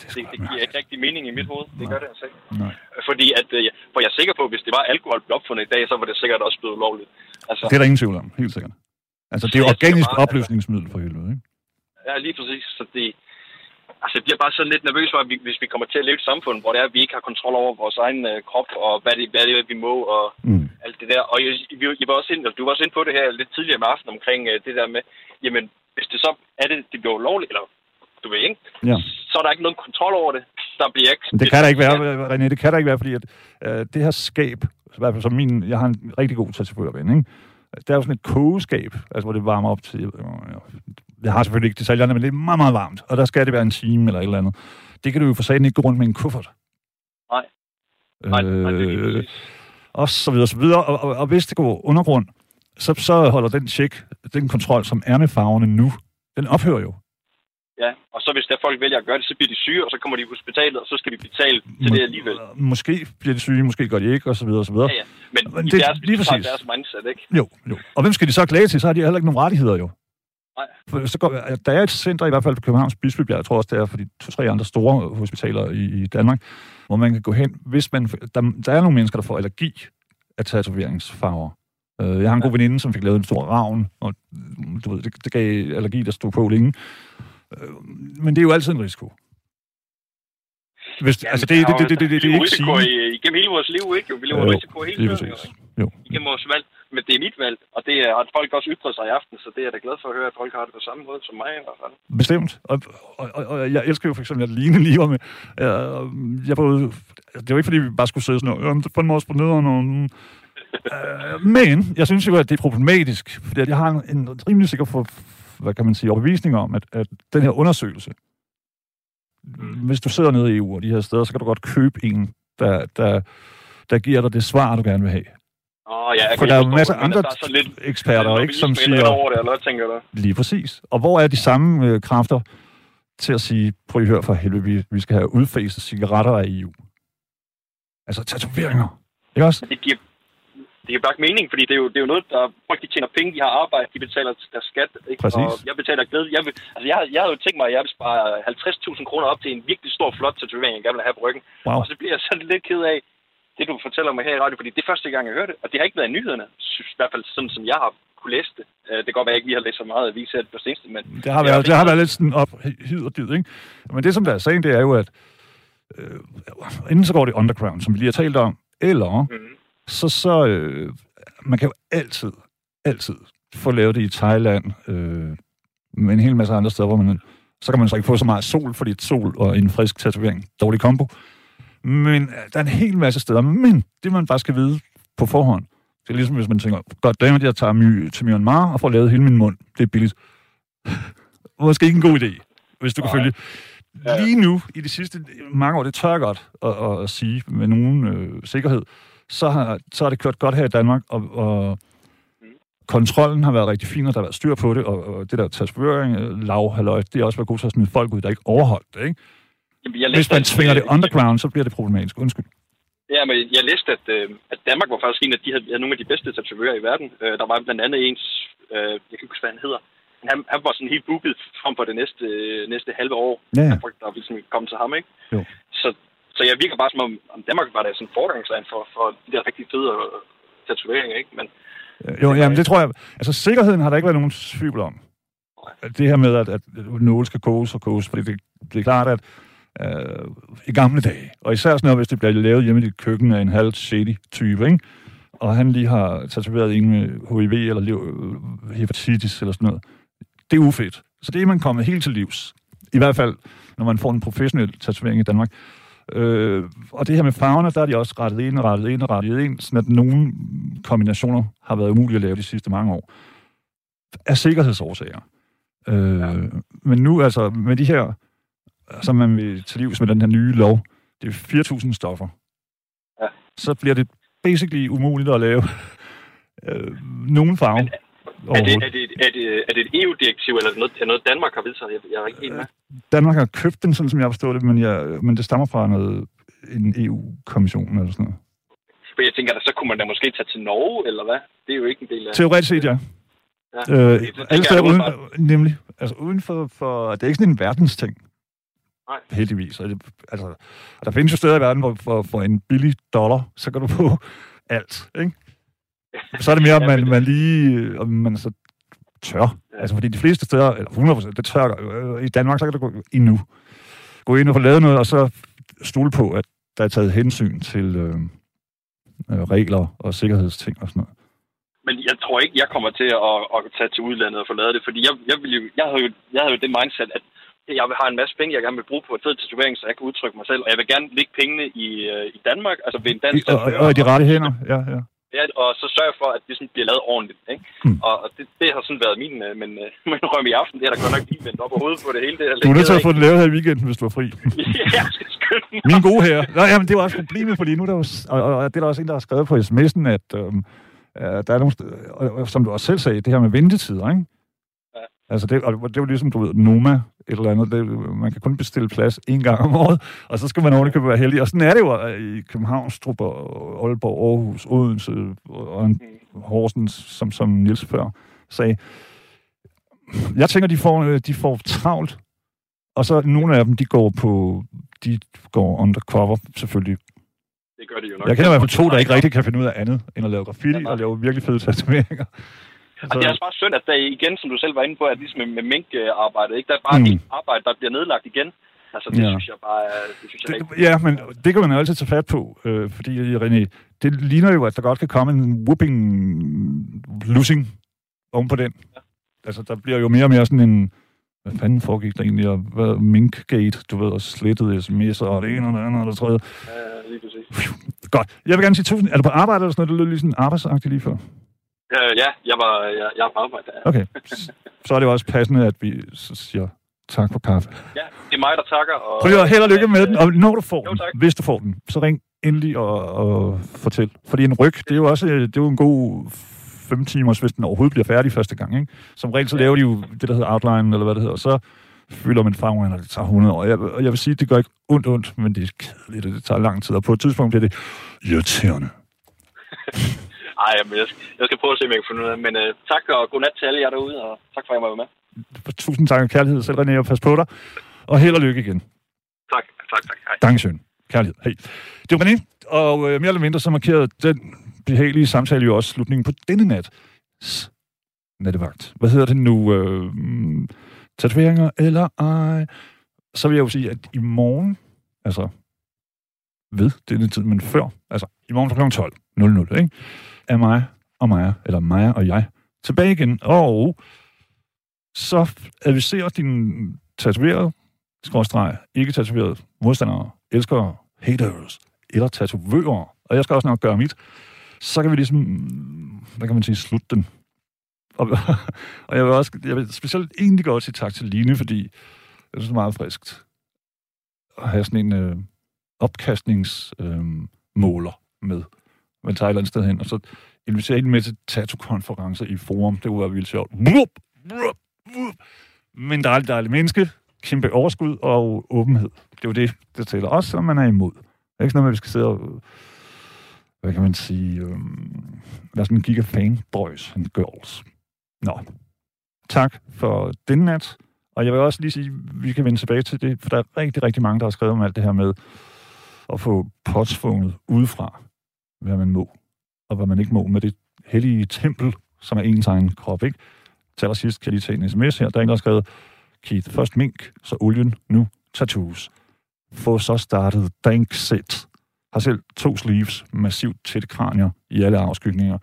Det, det, det giver ikke rigtig mening i mit hoved. Det Nej. gør det altså ikke. Nej. Fordi at, øh, for jeg er sikker på, at hvis det var alkohol blev opfundet i dag, så var det sikkert også blevet ulovligt. Altså, Det er der ingen tvivl om, helt sikkert. Altså, det er jo organisk bare, opløsningsmiddel for helvede, ikke? Ja, lige præcis. Så det, altså, jeg bliver bare sådan lidt nervøs for, at vi, hvis vi kommer til at leve i et samfund, hvor det er, at vi ikke har kontrol over vores egen øh, krop, og hvad det, hvad det er, vi må, og Mm. alt det der. Og jeg, jeg, var også ind, du var også inde på det her lidt tidligere med aften omkring øh, det der med, jamen, hvis det så er det, det bliver ulovligt, eller du ved ikke, Ja. så er der ikke nogen kontrol over det. Der bliver ikke... Men det kan der ikke være, René, det kan der ikke være, fordi at, øh, det her skab, i hvert fald som min, jeg har en rigtig god tatovørven, ikke? Det er jo sådan et kogeskab, altså hvor det varmer op til, øh, jeg har selvfølgelig ikke detaljerne, men det er meget, meget varmt, og der skal det være en time eller et eller andet. Det kan du jo for sagen ikke gå rundt med en kuffert. Nej. Nej, nej, det er Øh, og så videre, så videre. Og, og, og hvis det går undergrund, så, så holder den tjek, den kontrol, som er med farverne nu, den ophører jo. Ja, og så hvis der folk vælger at gøre det, så bliver de syge, og så kommer de på hospitalet, og så skal de betale til det alligevel. Måske bliver de syge, måske gør de ikke, og så videre, og så videre. Ja, ja. Men, Men i det- deres, lige præcis. deres mindset, ikke? Jo, jo. Og hvem skal de så klage til? Så har de heller ikke nogen rettigheder jo. Nej. For så går, der er et center, i hvert fald på Københavns Bispebjerg, jeg tror også, det er for de to-tre andre store hospitaler i, i Danmark, hvor man kan gå hen, hvis man... Der, der er nogle mennesker, der får allergi af tatoveringsfarver. Øh, jeg har en god veninde, som fik lavet en stor ravn, og du ved, det, det gav allergi, der stod på længe. Øh, men det er jo altid en risiko. Hvis, Ja, altså, det, det, er det, det, det, det, det, er ikke risiko sige. i, igennem hele vores liv, ikke? Vi lever Jo, risiko hele tiden, jo? Jo. Igennem vores valg. Men det er mit valg, og det er, har folk også ytret sig i aften, så det er jeg da glad for at høre, at folk har det på samme måde som mig i hvert fald. Bestemt. Og, og, og, og jeg elsker jo for eksempel, at Line lige var med. Jeg, jeg ude, det var ikke, fordi vi bare skulle sidde sådan noget, "Jamen, fandt mig også på nederen. Og, [laughs] øh, men jeg synes jo, at det er problematisk, fordi at jeg har en, en rimelig sikker for, hvad kan man sige, overbevisning om, at, at den her undersøgelse, hvis du sidder nede i EU og de her steder, så kan du godt købe en, der, der, der giver dig det svar, du gerne vil have. Åh, ja, jeg For der er jo masser af andre der er så lidt, eksperter, ikke, som siger... Over det, eller hvad tænker du? Lige præcis. Og hvor er de samme øh, kræfter til at sige, prøv at høre for helvede, vi, vi skal have udfaset cigaretter af EU. Altså tatoveringer. Ikke også? Det giver, det giver bare mening, fordi det er jo, det er jo noget, der folk de tjener penge, de har arbejde, de betaler deres skat. Ikke? Præcis. Og jeg betaler glæde. Jeg, vil, altså jeg, jeg havde jo tænkt mig, at jeg vil spare 50.000 kroner op til en virkelig stor, flot tatovering, jeg gerne vil have på ryggen. Wow. Og så bliver jeg sådan lidt ked af det, du fortæller mig her i radio, fordi det er første gang, jeg hørte det. Og det har ikke været i nyhederne, i hvert fald sådan, som jeg har kunne læse det. Øh, Det kan godt være, at jeg ikke lige har læst så meget avis her på seneste, men... Det har været, det har været lidt sådan op, hid og dyd, ikke? Men det, som der er sagen, det er jo, at øh, enten så går det underground, som vi lige har talt om, eller Mm, så, så øh, man kan jo altid, altid få lavet det i Thailand, øh, med en hel masse andre steder, hvor man, så kan man så ikke få så meget sol, fordi sol og en frisk tatovering, dårlig kombo. Men øh, der er en hel masse steder, men det man bare skal vide på forhånd, det er ligesom hvis man tænker, godt damer, jeg tager my, til Myanmar og får lavet hele min mund, det er billigt. [laughs] Måske ikke en god idé, hvis du kan Nej. følge. Ja. Lige nu, i de sidste mange år, det tør jeg godt at, at, at sige med nogen øh, sikkerhed, så har, så har det kørt godt her i Danmark, og, og kontrollen har været rigtig fin, og der har været styr på det, og, og det der tatovering, øh, lav, halløj, det er også været godt til at smide folk ud, der ikke overholdt det, ikke? Jamen, jeg Hvis man tvinger det underground, så bliver det problematisk. Undskyld. Ja, men jeg læste, at, øh, at Danmark var faktisk en af de, havde nogle af de bedste tatovører i verden. Øh, der var blandt andet ens, øh, jeg kan ikke huske, hvad han hedder, men han, han var sådan helt booket frem for det næste, næste halve år. Ja. Folk, der ligesom kom til ham, ikke? Jo. Så, jeg virker bare som om, om Danmark var der sådan en forgangsland for, for de der rigtig fede øh, tatoveringer, ikke? Men, øh, jo, jamen det tror jeg. Altså sikkerheden har der ikke været nogen tvivl om. Det her med, at, at nåle skal koges og koges, fordi det, det er klart, at øh, i gamle dage, og især sådan noget, hvis det bliver lavet hjemme i dit køkken af en halv shady type, ikke? og han lige har tatoveret en med HIV eller øh, hepatitis eller sådan noget, det er ufedt. Så det er man kommet helt til livs. I hvert fald, når man får en professionel tatovering i Danmark. Øh, og det her med farverne, der er de også rettet ind og rettet ind og rettet ind, sådan at nogle kombinationer har været umulige at lave de sidste mange år. Af sikkerhedsårsager. Øh, ja. Men nu altså, med de her, som man vil til livs med den her nye lov, det er 4.000 stoffer. Ja. Så bliver det basically umuligt at lave øh, nogen farve. Men, er det, er, det, er, det, er det et EU-direktiv, eller er det noget, er noget Danmark har vedtaget? Jeg, jeg er ikke enig med. Danmark har købt den, sådan som jeg forstår det, men, jeg, men det stammer fra noget, en EU-kommission eller sådan noget. For jeg tænker, at så kunne man da måske tage til Norge, eller hvad? Det er jo ikke en del af... Teoretisk set, ja. ja. Øh, alle steder uden, nemlig. Altså uden for, for... Det er ikke sådan en verdensting. Nej. Heldigvis. Altså, der findes jo steder i verden, hvor for, for en billig dollar, så kan du få [laughs] alt, ikke? Så er det mere, om man, man lige om man så tør. Altså, fordi de fleste steder, eller 100%, det tør. Øh, I Danmark, så kan du gå endnu. Gå ind og få lavet noget, og så stole på, at der er taget hensyn til øh, øh, regler og sikkerhedsting og sådan noget. Men jeg tror ikke, jeg kommer til at, at tage til udlandet og få lavet det, fordi jeg, jeg, vil jo, jeg, havde jo, jeg havde jo det mindset, at jeg har en masse penge, jeg gerne vil bruge på en fed tatovering, så jeg kan udtrykke mig selv, og jeg vil gerne lægge pengene i, øh, i Danmark, altså ved en dansk... I, og, og, i de rette hænder, ja, ja. Ja, og så sørge for, at det sådan bliver lavet ordentligt. Ikke? Mm. Og det, det, har sådan været min, øh, men, øh, men røm i aften, det er der godt nok lige vendt op på hovedet på det hele. Det, du er nødt til at få det lavet her i weekenden, hvis du er fri. [laughs] ja. [laughs] Min gode her. Nå, jamen, det var også problemet, fordi nu er der jo, og, og, det er der også en, der har skrevet på sms'en, at øhm, der er nogle, og, som du også selv sagde, det her med ventetider, ikke? Altså, det, og det var ligesom, du ved, Noma, et eller andet. Det, man kan kun bestille plads en gang om året, og så skal man ovenikøbet være heldig. Og sådan er det jo i København, Strup, Aalborg, Aarhus, Odense og Horsens, som, som Nils før sagde. Jeg tænker, de får, de får travlt, og så nogle af dem, de går på, de går undercover, selvfølgelig. Det gør de jo nok. Jeg kender i hvert fald to, der ikke rigtig kan finde ud af andet, end at lave graffiti og lave virkelig fede tatoveringer. Altså, det er også bare synd, at der igen, som du selv var inde på, at ligesom med, med minkarbejdet, ikke? der er bare mm. et arbejde, der bliver nedlagt igen. Altså, det ja. synes jeg bare det synes jeg det, Ja, men det kan man jo altid tage fat på, øh, fordi, René, det ligner jo, at der godt kan komme en whooping losing oven på den. Ja. Altså, der bliver jo mere og mere sådan en hvad fanden foregik der egentlig, og hvad, minkgate, du ved, og slettet sms'er, og det ene og det andet, og det tredje. Ja, lige præcis. Godt. Jeg vil gerne sige tusind. Er du på arbejde eller sådan noget? Det lød lige sådan arbejdsagtigt lige før. Øh, ja, jeg var, jeg, jeg er på arbejde. Ja. Okay. Så er det jo også passende, at vi siger tak for kaffe. Ja, det er mig, der takker. Og... Prøv at held og lykke med den, og når du får jo, den, hvis du får den, så ring endelig og, og fortæl. Fordi en ryg, det er jo også det er jo en god fem timer, hvis den overhovedet bliver færdig første gang. Ikke? Som regel så laver de jo det, der hedder outline, eller hvad det hedder, og så fylder man farven, og det tager 100 år. Jeg, jeg vil sige, det gør ikke ondt ondt, men det er kedeligt, og det tager lang tid, og på et tidspunkt bliver det irriterende. [laughs] Ej, jamen, jeg, skal, jeg skal prøve at se, om jeg kan finde ud af Men uh, tak og godnat til alle jer derude, og tak for, at jeg var med. Tusind tak og kærlighed selv, René, og pas på dig. Og held og lykke igen. Tak, tak, tak. Hej. Dankesøn. Kærlighed. Hej. Det var René, og øh, mere eller mindre så markerede den behagelige samtale jo også slutningen på denne nat. Nattevagt. Hvad hedder det nu? Øh, tatoveringer eller ej? Så vil jeg jo sige, at i morgen, altså ved denne tid, men før, altså i morgen kl. 12.00, ikke? Er mig og Maja, eller Maja og jeg, tilbage igen. Og så adviserer din tatoverede, skråstreg, ikke tatoverede modstandere, elskere, haters, eller tatovører, og jeg skal også nok gøre mit, så kan vi ligesom, mm, hvad kan man sige, slutte den. Og, [laughs] og jeg vil også, jeg vil specielt egentlig godt sige tak til Line, fordi jeg synes, det er meget friskt at have sådan en øh, opkastningsmåler øh, med. Man tager et eller andet sted hen, og så inviterer en med til tattoo-konferencer i forum. Det var vildt sjovt. Blup, blup, blup. Men dejlig, dejlig menneske, kæmpe overskud og åbenhed. Det er jo det, der tæller også, som man er imod. Det er ikke sådan noget, at vi skal sidde og hvad kan man sige, øhm, være sådan en fan boys and girls. Nå, tak for den nat. Og jeg vil også lige sige, at vi kan vende tilbage til det, for der er rigtig, rigtig mange, der har skrevet om alt det her med at få potsfunget udefra, hvad man må, og hvad man ikke må med det hellige tempel, som er ens egen krop, ikke? Til allersidst kan lige tage en sms her. Der er en, der har skrevet, Keith, først mink, så olien, nu tattoos. Få så startet dank set. Har selv to sleeves, massivt tæt kranier i alle afskygninger.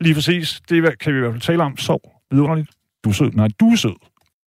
Lige præcis, det kan vi i hvert fald tale om. Sov vidunderligt. Du er sød. Nej, du er sød.